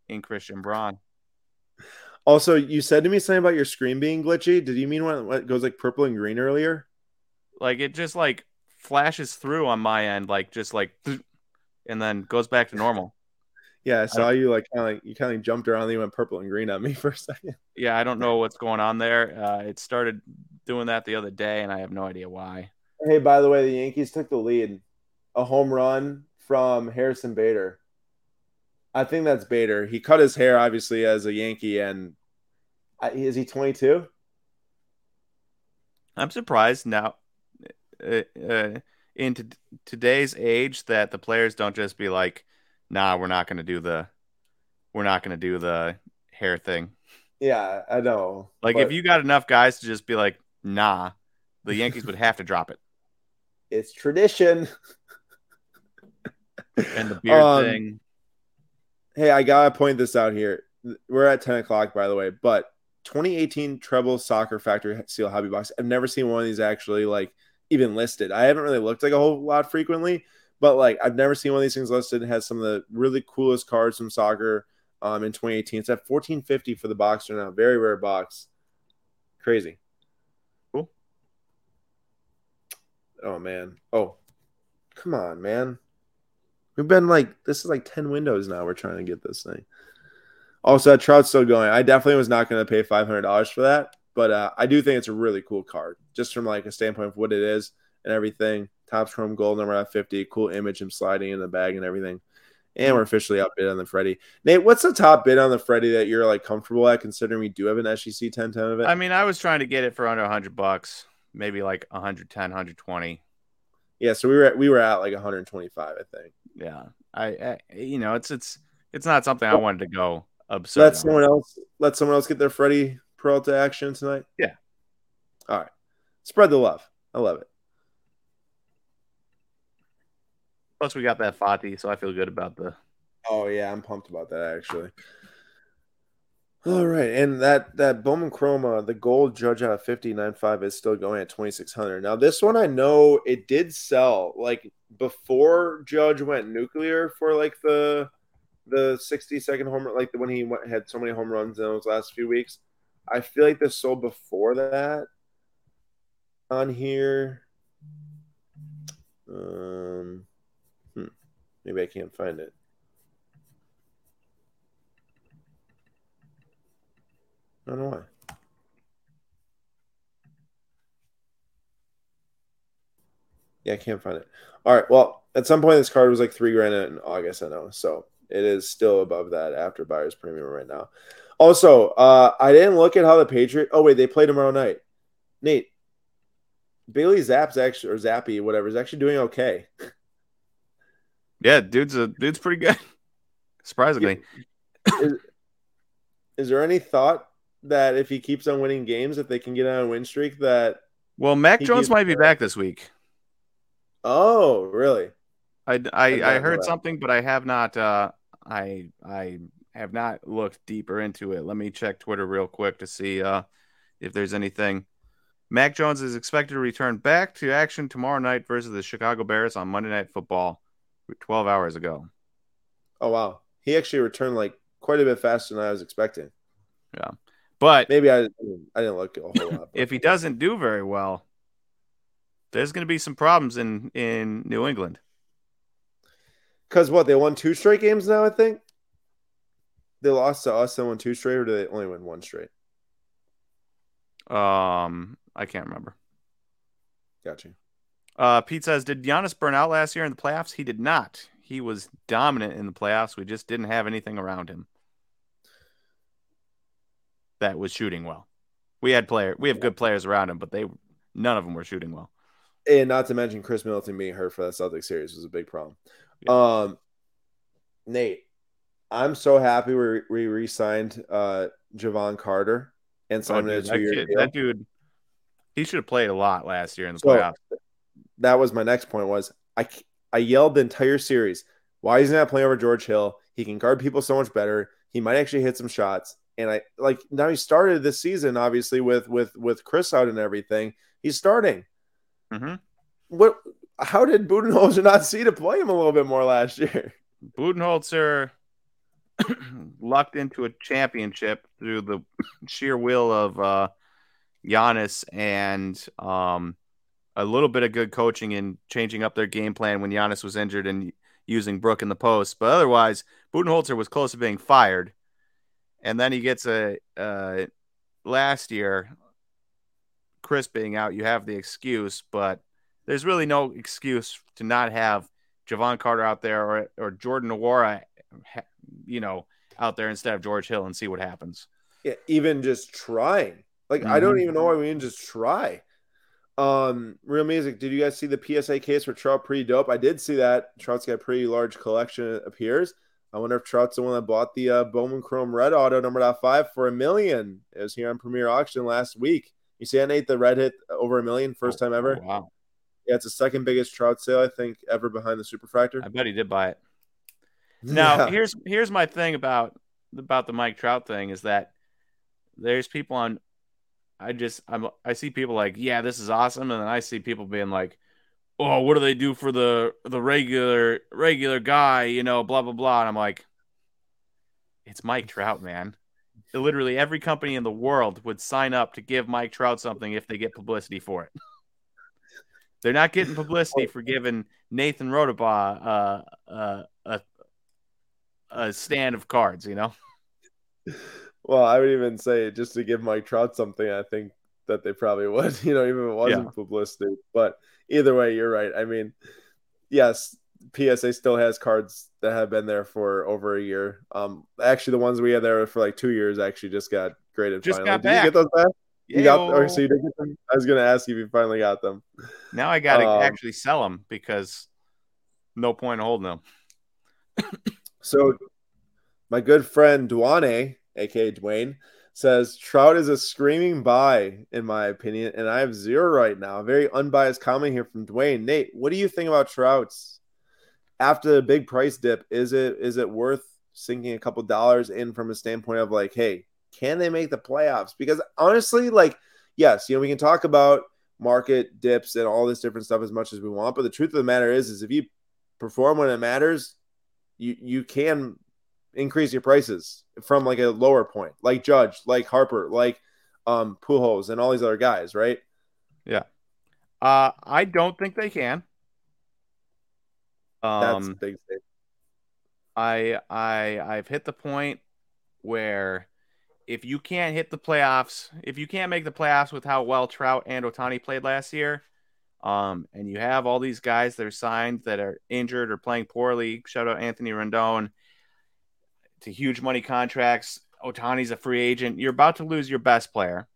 in Christian Braun. Also, you said to me something about your screen being glitchy. Did you mean when it goes like purple and green earlier? Like it just like flashes through on my end, like just like, and then goes back to normal. Yeah, I saw I you like kind of you kind of jumped around. And you went purple and green on me for a second. Yeah, I don't know what's going on there. Uh, it started doing that the other day, and I have no idea why. Hey, by the way, the Yankees took the lead, a home run from Harrison Bader. I think that's Bader. He cut his hair obviously as a Yankee, and is he 22? I'm surprised now. Uh, uh, in t- today's age, that the players don't just be like nah, we're not going to do the, we're not going to do the hair thing. Yeah, I know. Like if you got enough guys to just be like, nah, the Yankees would have to drop it. It's tradition. and the beard um, thing. Hey, I gotta point this out here. We're at 10 o'clock, by the way, but 2018 treble soccer factory seal hobby box. I've never seen one of these actually like even listed. I haven't really looked like a whole lot frequently, but like I've never seen one of these things listed. It has some of the really coolest cards from soccer um, in 2018. It's at 1450 for the boxer now. Very rare box. Crazy. Cool. Oh man. Oh, come on, man. We've been like this is like 10 windows now. We're trying to get this thing. Also, that Trout's still going. I definitely was not going to pay $500 for that, but uh, I do think it's a really cool card, just from like a standpoint of what it is and everything. Topps Chrome Gold number at 50. Cool image him sliding in the bag and everything. And we're officially outbid on the Freddie. Nate, what's the top bid on the Freddie that you're like comfortable at considering we do have an SGC 1010 of it? I mean, I was trying to get it for under 100 bucks, maybe like 110, 120. Yeah, so we were at, we were at like 125, I think. Yeah. I, I you know, it's it's it's not something I wanted to go absurd. Let someone else let someone else get their Freddie Peralta action tonight. Yeah. All right. Spread the love. I love it. Plus, we got that Fati, so I feel good about the. Oh yeah, I'm pumped about that actually. All right, and that that Bowman Chrome, the gold judge out of 59.5 is still going at 2600. Now this one I know it did sell like before Judge went nuclear for like the the 60 second home run, like when he went, had so many home runs in those last few weeks. I feel like this sold before that on here. Um, maybe I can't find it. I don't know why. Yeah, I can't find it. All right. Well, at some point, this card was like three grand in August. I know, so it is still above that after buyer's premium right now. Also, uh, I didn't look at how the Patriot. Oh wait, they play tomorrow night. Nate, Bailey Zappe's actually or Zappy, whatever, is actually doing okay. Yeah, dude's a dude's pretty good. Surprisingly, is, is there any thought that if he keeps on winning games, that they can get on a win streak? That well, Mac Jones might be back this week. oh, really? I, I, did I heard something, but I have not. Uh, I I have not looked deeper into it. Let me check Twitter real quick to see uh, if there's anything. Mac Jones is expected to return back to action tomorrow night versus the Chicago Bears on Monday Night Football, 12 hours ago. Oh wow, he actually returned like quite a bit faster than I was expecting. Yeah. But Maybe I I didn't look a whole lot. if he doesn't do very well, there's going to be some problems in in New England. Because what they won two straight games now, I think. They lost to us and won two straight, or did they only win one straight? Um, I can't remember. Got you. Uh, Pete says, did Giannis burn out last year in the playoffs? He did not. He was dominant in the playoffs. We just didn't have anything around him that was shooting well. We had player, we have good players around him, but they none of them were shooting well. And not to mention Khris Middleton being hurt for that Celtics series was a big problem. Um, Nate, I'm so happy we we re-signed uh Jevon Carter and Oh, signed him dude, that, kid- that dude, he should have played a lot last year in the So- playoffs. That was my next point was I I yelled the entire series. Why is he not playing over George Hill? He can guard people so much better. He might actually hit some shots. And I like now he started this season obviously with with with Khris out and everything. He's starting. Mm-hmm. What how did Budenholzer not see to play him a little bit more last year? Budenholzer lucked into a championship through the sheer will of uh, Giannis and um, a little bit of good coaching and changing up their game plan when Giannis was injured and using Brook in the post. But otherwise, Budenholzer was close to being fired. And then he gets a uh, last year, Khris being out, you have the excuse, but there's really no excuse to not have Jevon Carter out there or or Jordan ha- you know, out there instead of George Hill and see what happens. Yeah, even just trying. Like I don't Mhm. even know why we didn't just try. Um, real music. Did you guys see the PSA case for Trout? Pretty dope. I did see that. Trout's got a pretty large collection. It appears. I wonder if Trout's the one that bought the uh, Bowman Chrome Red Auto number five for a million. It was here on Premier Auction last week. You see that Nate? The red hit over a million, first time ever. Oh, wow. Yeah, it's the second biggest Trout sale I think ever behind the Superfractor. I bet he did buy it. Now, Yeah. here's here's my thing about about the Mike Trout thing is that there's people on I just I'm I see people like, yeah, this is awesome, and then I see people being like, oh, what do they do for the the regular regular guy, you know, blah blah blah. And I'm like, it's Mike Trout, man. Literally every company in the world would sign up to give Mike Trout something if they get publicity for it. They're not getting publicity for giving Nathan Rodabaugh uh, uh, a a stand of cards, you know. Well, I would even say just to give Mike Trout something, I think that they probably would, you know, even if it wasn't publicity. But either way, you're right. I mean, yes, PSA still has cards that have been there for over a year. Um, actually, the ones we had there for like two years actually just got graded. Just finally. got Did you back. get those back? You got? Or so you did get them? I was gonna ask you if you finally got them. Now I got to Um, actually sell them because no point in holding them. So, my good friend Duane, aka Dwayne, says Trout is a screaming buy, in my opinion, and I have zero right now. Very unbiased comment here from Dwayne. Nate, what do you think about Trout's after the big price dip? Is it is it worth sinking a couple dollars in from a standpoint of like, hey, can they make the playoffs? Because honestly, like, yes, you know, we can talk about market dips and all this different stuff as much as we want, but the truth of the matter is, is if you perform when it matters, you you can increase your prices from like a lower point, like Judge, like Harper, like um Pujols, and all these other guys, right? Yeah. Uh, I don't think they can. Um, That's big statement. I I I've hit the point where if you can't hit the playoffs, if you can't make the playoffs with how well Trout and Ohtani played last year, um, and you have all these guys that are signed that are injured or playing poorly, shout out Anthony Rendon, to huge money contracts. Ohtani's a free agent. You're about to lose your best player.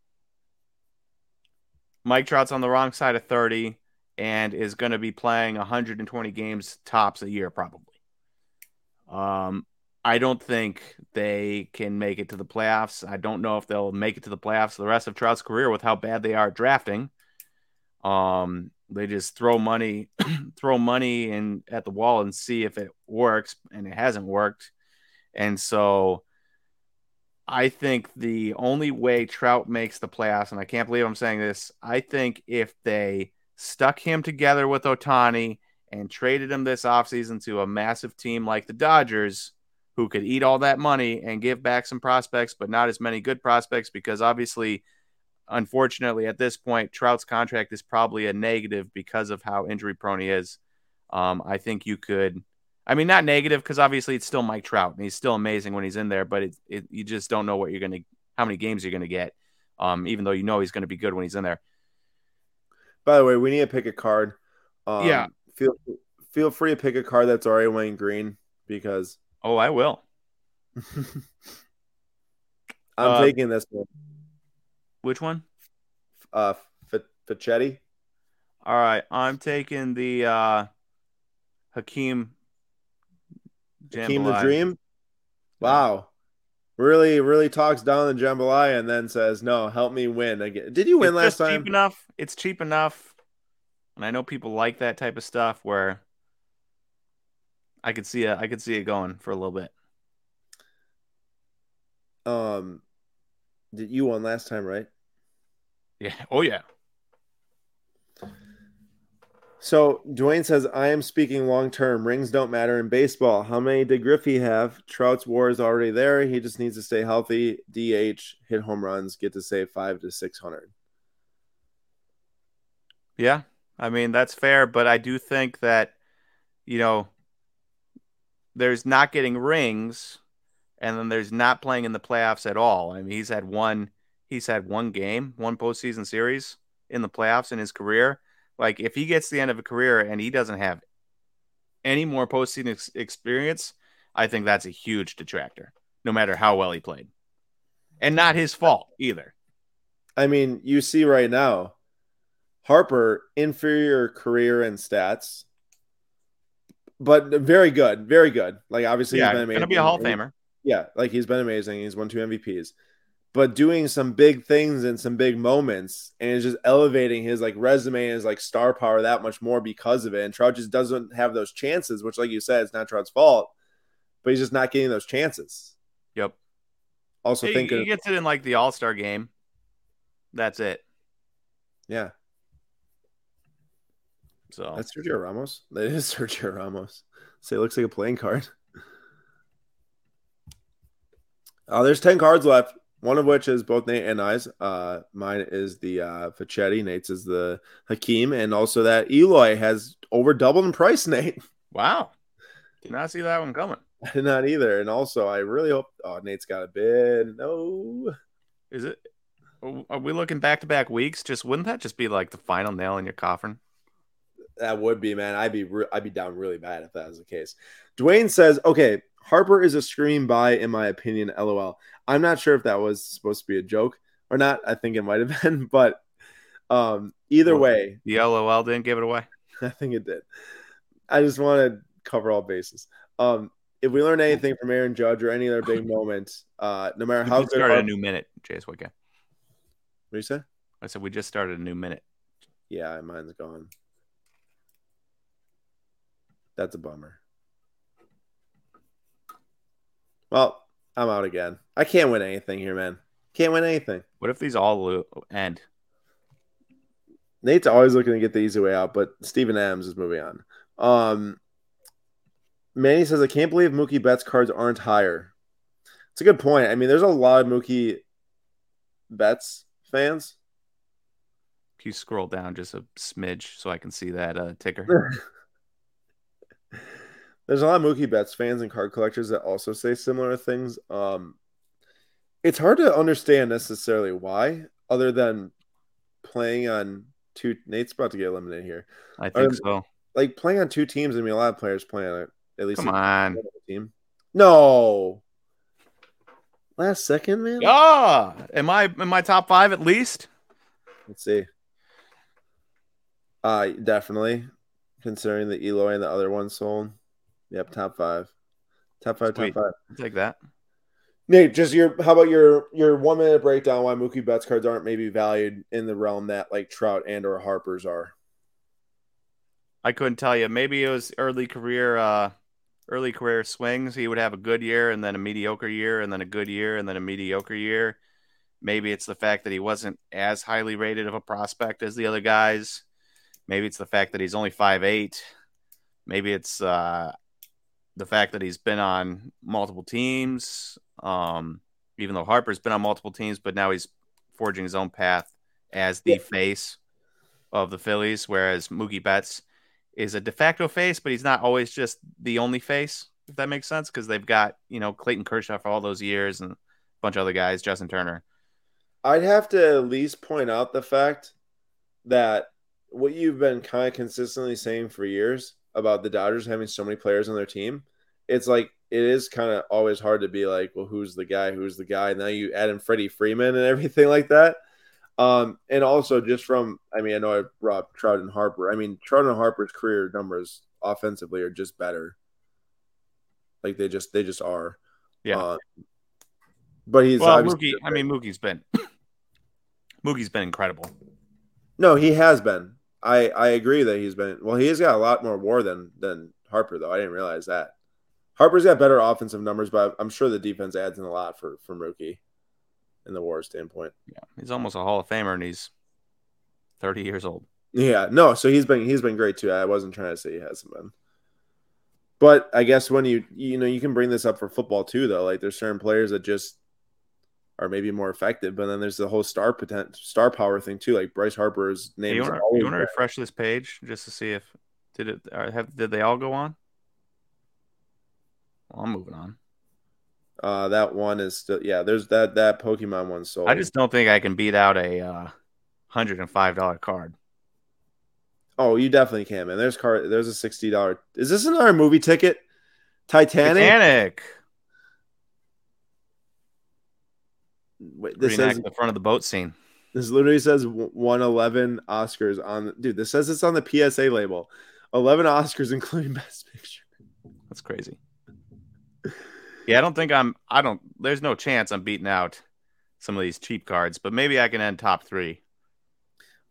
Mike Trout's on the wrong side of 30 and is going to be playing 120 games tops a year, probably. Um, I don't think they can make it to the playoffs. I don't know if they'll make it to the playoffs the rest of Trout's career with how bad they are drafting. Um, they just throw money, throw money in at the wall and see if it works, and it hasn't worked. And so I think the only way Trout makes the playoffs, and I can't believe I'm saying this, I think if they stuck him together with Ohtani and traded him this offseason to a massive team like the Dodgers, who could eat all that money and give back some prospects, but not as many good prospects, because obviously, unfortunately, at this point, Trout's contract is probably a negative because of how injury prone he is. Um, I think you could I mean, not negative because obviously it's still Mike Trout and he's still amazing when he's in there, but it, it you just don't know what you're gonna, how many games you're gonna get, um, even though you know he's gonna be good when he's in there. By the way, we need to pick a card. Um, yeah, feel feel free to pick a card that's already wearing green because. Oh, I will. I'm uh, taking this one. Which one? Uh, F- Facchetti. All right, I'm taking the uh, Hakeem Team the Dream. Wow. Really, really talks down the jambalaya and then says, "No, help me win again." Did you win it's last time? Cheap enough. It's cheap enough, and I know people like that type of stuff. Where I could see it. I could see it going for a little bit. Um, did you won last time, right? Yeah. Oh yeah. So Dwayne says, I am speaking long term. Rings don't matter in baseball. How many did Griffey have? Trout's war is already there. He just needs to stay healthy, DH, hit home runs, get to say five to 600. Yeah. I mean, that's fair. But I do think that, you know, there's not getting rings and then there's not playing in the playoffs at all. I mean, he's had one, he's had one game, one postseason series in the playoffs in his career like if he gets the end of a career and he doesn't have any more postseason ex- experience, I think that's a huge detractor, no matter how well he played, and not his fault either. I mean, you see right now, Harper inferior career and stats, but very good, very good. Like obviously, yeah, he's been amazing. Gonna be a Hall of Famer. Yeah, like he's been amazing. He's won two MVPs but doing some big things and some big moments and it's just elevating his like resume and his like star power that much more because of it. And Trout just doesn't have those chances, which, like you said, it's not Trout's fault, but he's just not getting those chances. Yep. Also, he, thinking he gets it in like the All Star game. That's it. Yeah. So that's Sergio Ramos. That is Sergio Ramos. Say, so it looks like a playing card. Oh, there's 10 cards left one of which is both Nate and I's. Uh, mine is the uh, Facchetti. Nate's is the Hakeem, and also that Eloy has over doubled in price. Nate, wow, did not see that one coming. I did not either. And also, I really hope. Oh, Nate's got a bid. No, is it? Are we looking back to back weeks? Just wouldn't that just be like the final nail in your coffin? That would be, man. I'd be, re- I'd be down really bad if that was the case. Dwayne says, okay, Harper is a scream buy, in my opinion. LOL. I'm not sure if that was supposed to be a joke or not. I think it might have been, but um, either well, way, the LOL didn't give it away. I think it did. I just want to cover all bases. Um, if we learn anything from Aaron Judge or any other big moments, uh, no matter We how just good, started a new minute, Chase Wickett. what do you say? I said we just started a new minute. Yeah, mine's gone. That's a bummer. Well, I'm out again. I can't win anything here, man. Can't win anything. What if these all end? Nate's always looking to get the easy way out, but Stephen Adams is moving on. Um, Manny says, I can't believe Mookie Betts cards aren't higher. It's a good point. I mean, there's a lot of Mookie Betts fans. Can you scroll down just a smidge so I can see that uh, ticker? There's a lot of Mookie Betts fans and card collectors that also say similar things. Um, it's hard to understand necessarily why, other than playing on two. Nate's about to get eliminated here. I think Um, so. Like playing on two teams. I mean, a lot of players play on it. At least Come on. team. No. Last second, man. Ah, am I in my top five at least? Let's see. Uh definitely. Considering the Eloy and the other one sold. Yep, top five. Top five, Sweet. top five. I'll take that. Nate, just your how about your your one minute breakdown why Mookie Betts cards aren't maybe valued in the realm that like Trout and or Harper's are. I couldn't tell you. Maybe it was early career, uh, early career swings. He would have a good year and then a mediocre year and then a good year and then a mediocre year. Maybe it's the fact that he wasn't as highly rated of a prospect as the other guys. Maybe it's the fact that he's only five eight. Maybe it's uh, the fact that he's been on multiple teams. Um, even though Harper's been on multiple teams, but now he's forging his own path as the Yeah. face of the Phillies, whereas Mookie Betts is a de facto face, but he's not always just the only face, if that makes sense, because they've got, you know, Clayton Kershaw for all those years and a bunch of other guys, Justin Turner. I'd have to at least point out the fact that what you've been kind of consistently saying for years about the Dodgers having so many players on their team, it's like it is kind of always hard to be like, well, who's the guy? Who's the guy? Now you add in Freddie Freeman and everything like that. Um, and also just from, I mean, I know I brought Trout and Harper. I mean, Trout and Harper's career numbers offensively are just better. Like they just, they just are. Yeah. Uh, but he's well, Mookie, I mean, Mookie's been Mookie's been incredible. No, he has been. I I agree that he's been. Well, he has got a lot more WAR than than Harper, though. I didn't realize that. Harper's got better offensive numbers, but I'm sure the defense adds in a lot for from Mookie in the WAR standpoint. Yeah, he's almost a Hall of Famer, and he's thirty years old. Yeah, no. So he's been he's been great too. I wasn't trying to say he hasn't been. But I guess when you you know you can bring this up for football too, though. Like there's certain players that just are maybe more effective, but then there's the whole star potent star power thing too. Like Bryce Harper's Hey, name you want to refresh this page just to see if did it have did they all go on? Well, I'm moving on. Uh, that one is still yeah. There's that that Pokemon one sold. I just don't think I can beat out a uh, hundred and five dollar card. oh, you definitely can, man. There's car. There's a sixty dollar. Is this another movie ticket? Titanic. Titanic. Wait, this Reenact says the front of the boat scene. this literally says one eleven Oscars on. Dude, this says it's on the PSA label. Eleven Oscars, including Best Picture. That's crazy. Yeah, I don't think I'm. I don't. There's no chance I'm beating out some of these cheap cards, but maybe I can end top three.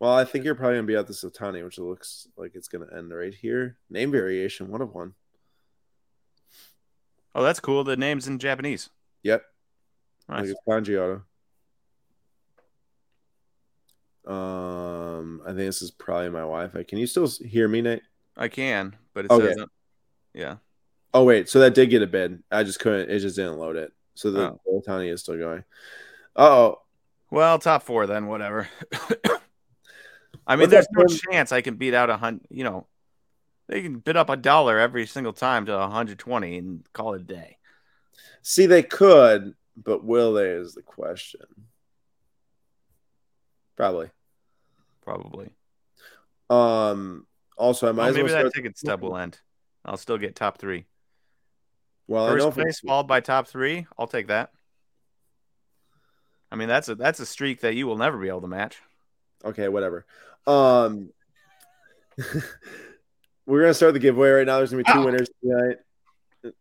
Well, I think you're probably gonna be at the Sotani, which looks like it's gonna end right here. Name variation, one of one. Oh, that's cool. The name's in Japanese. Yep. Nice. Like it's. Um, I think this is probably my Wi-Fi. Can you still hear me, Nate? I can, but it Okay. says, yeah. Oh wait, so that did get a bid. I just couldn't. It just didn't load it. So the Oh. Ohtani is still going. Oh, Well, top four then, whatever. I mean, there's no chance I can beat out a hundred. You know, they can bid up a dollar every single time to 120 and call it a day. see, they could, but will they? Is the question. Probably. Probably. Um. Also, I might Well, as well maybe that ticket stub will end. I'll still get top three. well, First place followed by top three. I'll take that. I mean, that's a that's a streak that you will never be able to match. Okay, whatever. Um. we're gonna start the giveaway right now. There's gonna be two Ah. winners tonight.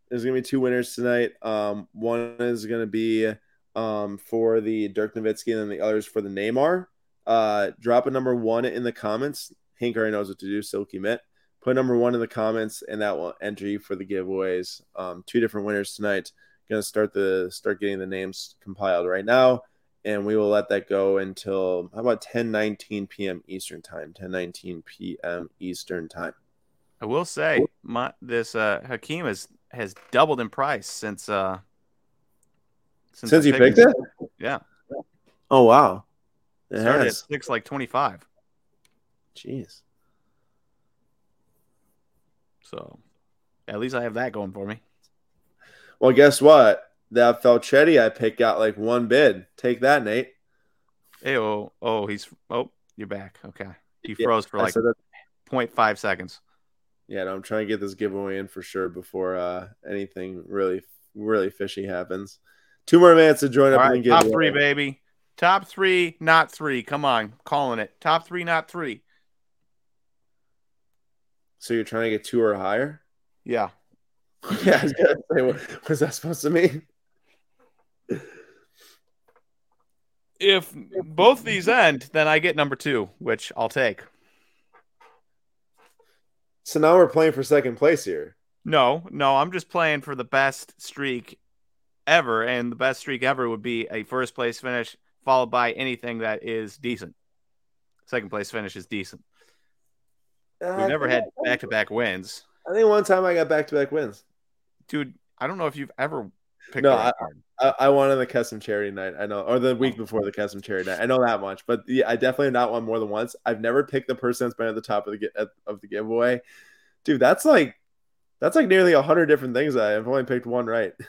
There's gonna be two winners tonight. Um, one is gonna be um for the Dirk Nowitzki, and then the other is for the Neymar. Uh, drop a number one in the comments. Hank already knows what to do. Silky Mitt. Put number one in the comments, and that will enter you for the giveaways. Um, two different winners tonight. Gonna start the start getting the names compiled right now, and we will let that go until how about 10 19 p.m. Eastern time. 10 19 p.m. Eastern time. I will say, my this uh, Hakeem has has doubled in price since uh Since, I you picked it? Yeah, Oh wow. It started at six like twenty five. Jeez. So at least I have that going for me. Well, guess what? That Facchetti I picked got like one bid. Take that, Nate. Hey, oh, oh, he's oh, you're back. Okay, he Yeah, froze for like said 0.5 seconds. Yeah, no, I'm trying to get this giveaway in for sure before uh, anything really, really fishy happens. Two more minutes to join All up right, in the top three, baby. Top three, not three. Come on, calling it. Top three, not three. So you're trying to get two or higher? Yeah. yeah, I was gonna say, what, what's that supposed to mean? If both these end, then I get number two, which I'll take. So now we're playing for second place here. No, no, I'm just playing for the best streak ever, and the best streak ever would be a first place finish followed by anything that is decent. Second place finish is decent. We've uh, never had back to back wins. I think one time I got back to back wins. Dude, I don't know if you've ever picked No, card. I, I won on the custom charity night. I know, or the week before the custom charity night. I know that much, but yeah, I definitely have not won more than once. I've never picked the person that's been at the top of the of the giveaway. Dude, that's like that's like nearly a hundred different things. I have only picked one right.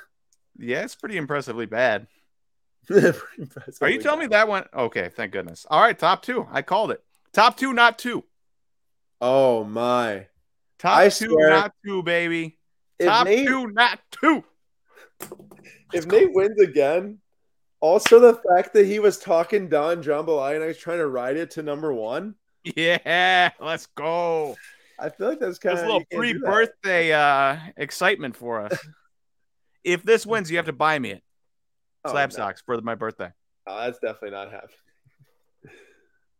Yeah, it's pretty impressively bad. Pretty Are you impressively telling me that one? Okay, thank goodness. All right, top two. I called it. Top two, not two. Oh my! Top I two, swear- not two, baby. Top Nate, two, not two. If Nate wins again, also the fact that he was talking Don Jambalaya and I was trying to ride it to number one. Yeah, let's go. I feel like that's kind of a little pre-birthday uh, excitement for us. if this wins, you have to buy me it. Slab no. socks for my birthday. Oh, that's definitely not happening.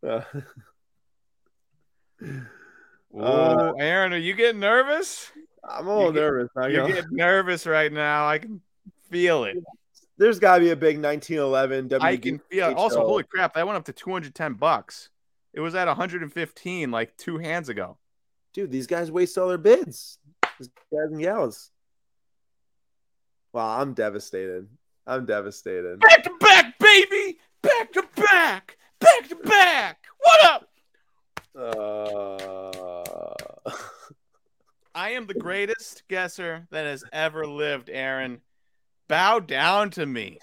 Uh, Uh, Aaron, are you getting nervous? I'm a little get- nervous. I You're getting nervous right now. I can feel it. There's got to be a big 1911 WD. I can feel it. Also, holy crap, that went up to 210 bucks. It was at 115 like two hands ago. Dude, these guys waste all their bids. These guys and gals. Wow, I'm devastated. I'm devastated. Back to back, baby! Back to back! Back to back! What up? Uh, I am the greatest guesser that has ever lived, Aaron. Bow down to me.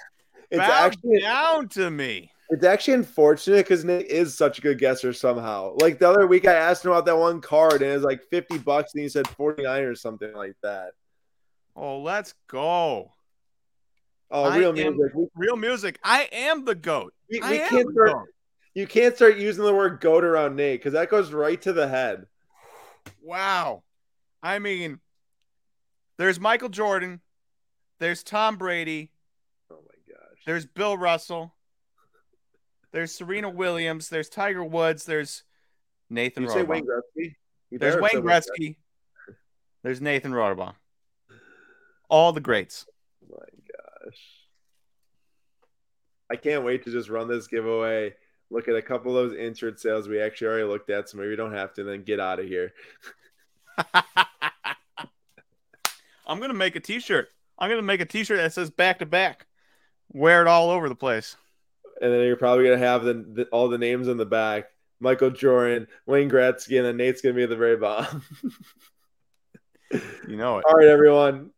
it's Bow actually down to me. it's actually unfortunate because Nick is such a good guesser somehow. Like the other week, I asked him about that one card, and it was like 50 bucks, and he said 49 or something like that. Oh, let's go. Oh, real am- music. Real music. I am the goat. we, I we am can't start. goat. You can't start using the word "goat" around Nate because that goes right to the head. Wow. I mean, there's Michael Jordan, there's Tom Brady, Oh my gosh. there's Bill Russell, there's Serena Williams, there's Tiger Woods, there's Nathan You say Wayne Gretzky? You There's Wayne Gretzky. There's Nathan Rohrbaugh. All the greats. Oh my gosh. I can't wait to just run this giveaway. Look at a couple of those insert sales we actually already looked at, so maybe we don't have to, then get out of here. I'm gonna make a T-shirt. I'm gonna make a T-shirt that says back to back. Wear it all over the place. And then you're probably gonna have the, the all the names in the back: Michael Jordan, Wayne Gretzky, and then Nate's gonna be at the very bottom. You know it. all right, everyone.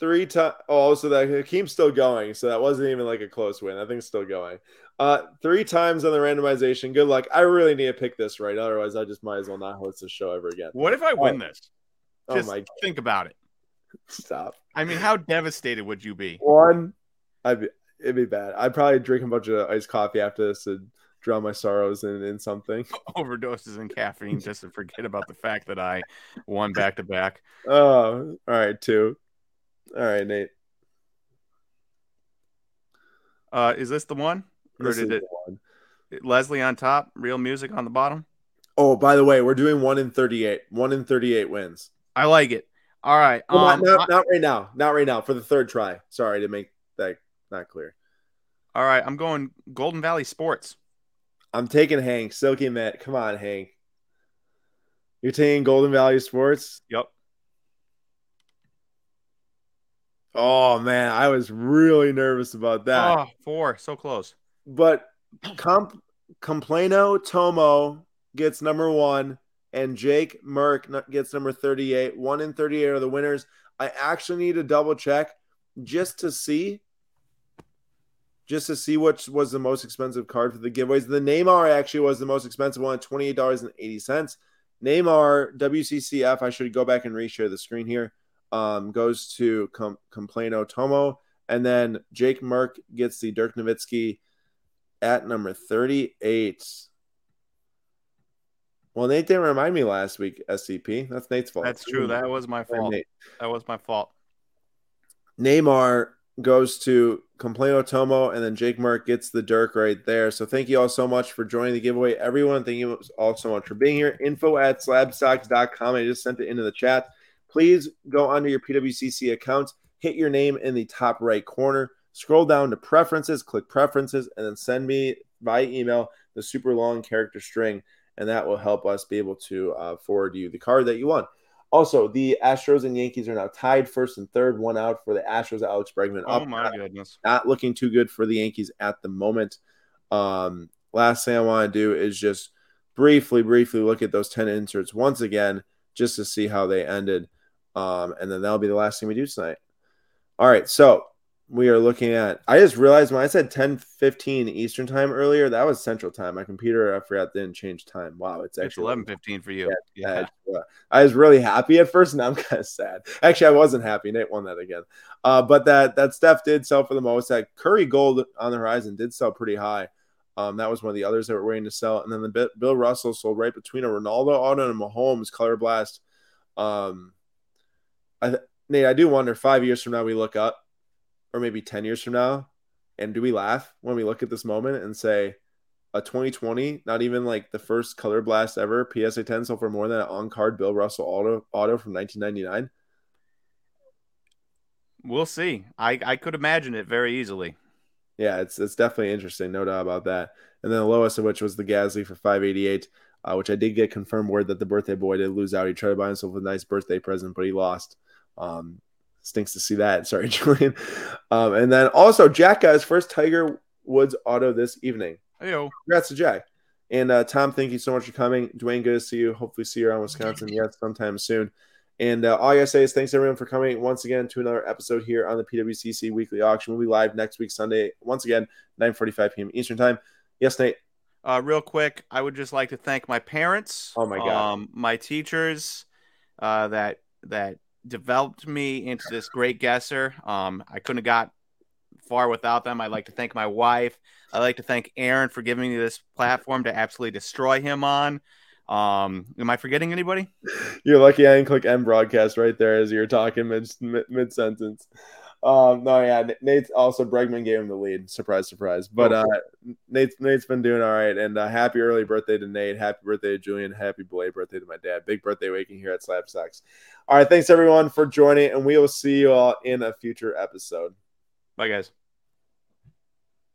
Three times. Oh, also that Hakeem's still going, so that wasn't even like a close win. I think it's still going. Uh, three times on the randomization. Good luck. I really need to pick this right, otherwise I just might as well not host the show ever again. What if I win this? Oh Just my! think about it. Stop. I mean, how devastated would you be? One, I'd be, it'd be bad. I'd probably drink a bunch of iced coffee after this to drown my sorrows in, in something. Overdoses in caffeine just to forget about the fact that I won back to back. Oh, all right, two. All right, Nate. Uh, is this the one? Or This did is it the one. Leslie on top, real music on the bottom? Oh, by the way, we're doing one in 38. One in 38 wins. I like it. All right. Well, Um, not, not, not right now. Not right now. For the third try. Sorry to make that not clear. all right. I'm going Golden Valley Sports. I'm taking Hank. Silky Matt. Come on, Hank. You're taking Golden Valley Sports? Yep. Oh, man. I was really nervous about that. Oh, four. So close. But Comp- Complano Tomo gets number one, and Jake Merck gets number 38. One in 38 are the winners. I actually need to double check just to see. Just to see which was the most expensive card for the giveaways. The Neymar actually was the most expensive one at $28.80. Neymar WCCF, I should go back and reshare the screen here, um, goes to Com- Complano Tomo. And then Jake Merck gets the Dirk Nowitzki at number 38. Well, Nate didn't remind me last week, SCP. That's Nate's fault. That's true. That was my fault. Nate. That was my fault. Neymar goes to Complano Tomo, and then Jake Merck gets the Dirk right there. So thank you all so much for joining the giveaway. Everyone, thank you all so much for being here. Info at slabstocks.com. I just sent it into the chat. Please go under your PWCC account, hit your name in the top right corner, scroll down to preferences, click preferences, and then send me by email the super long character string, and that will help us be able to uh, forward you the card that you want. Also, the Astros and Yankees are now tied first and third, one out for the Astros. Alex Bregman Oh up. my goodness. not looking too good for the Yankees at the moment. Um, last thing I want to do is just briefly, briefly look at those 10 inserts once again, just to see how they ended. Um, and then that'll be the last thing we do tonight. All right. So we are looking at, I just realized when I said 10 15 Eastern time earlier, that was Central time. My computer, I forgot, didn't change time. Wow. It's It's actually eleven fifteen for you. yeah. Yeah. I was really happy at first, and I'm kind of sad. Actually, I wasn't happy. Nate won that again. Uh, but that that Steph did sell for the most. That Curry Gold on the horizon did sell pretty high. Um, that was one of the others that were waiting to sell. And then the Bill Russell sold right between a Ronaldo auto and a Mahomes color blast. Um, I th- Nate, I do wonder five years from now we look up, or maybe ten years from now, and do we laugh when we look at this moment and say, a 2020, not even like the first color blast ever, PSA 10 sold for more than an on card Bill Russell auto auto from 1999. We'll see. I I could imagine it very easily. Yeah, it's it's definitely interesting, no doubt about that. And then the lowest of which was the Gasly for 588, uh, which I did get confirmed word that the birthday boy did lose out. He tried to buy himself a nice birthday present, but he lost. Um, stinks to see that. Sorry, Julian. Um, and then also Jack got his first Tiger Woods auto this evening. Heyo. Congrats to Jack. And uh, Tom, thank you so much for coming. Dwayne, good to see you. Hopefully, see you around Wisconsin. Yes, sometime soon. And uh, all I gotta say is thanks everyone for coming once again to another episode here on the PWCC Weekly Auction. We'll be live next week Sunday once again, 9:45 p.m. Eastern Time. Yes, Nate. Uh, real quick, I would just like to thank my parents. Oh my God. Um, my teachers, uh, that that developed me into this great guesser. Um, I couldn't have got far without them. I'd like to thank my wife. I'd like to thank Aaron for giving me this platform to absolutely destroy him on. Um, am I forgetting anybody? You're lucky I didn't click end broadcast right there as you're talking mid mid sentence. Um, no, yeah, Nate's also Bregman gave him the lead. Surprise, surprise. But Oh. uh, Nate's Nate's been doing all right, and uh, happy early birthday to Nate. Happy birthday to Julian. Happy belated birthday to my dad. Big birthday waking here at Slab Stocks. All right, thanks everyone for joining, and we will see you all in a future episode. Bye, guys.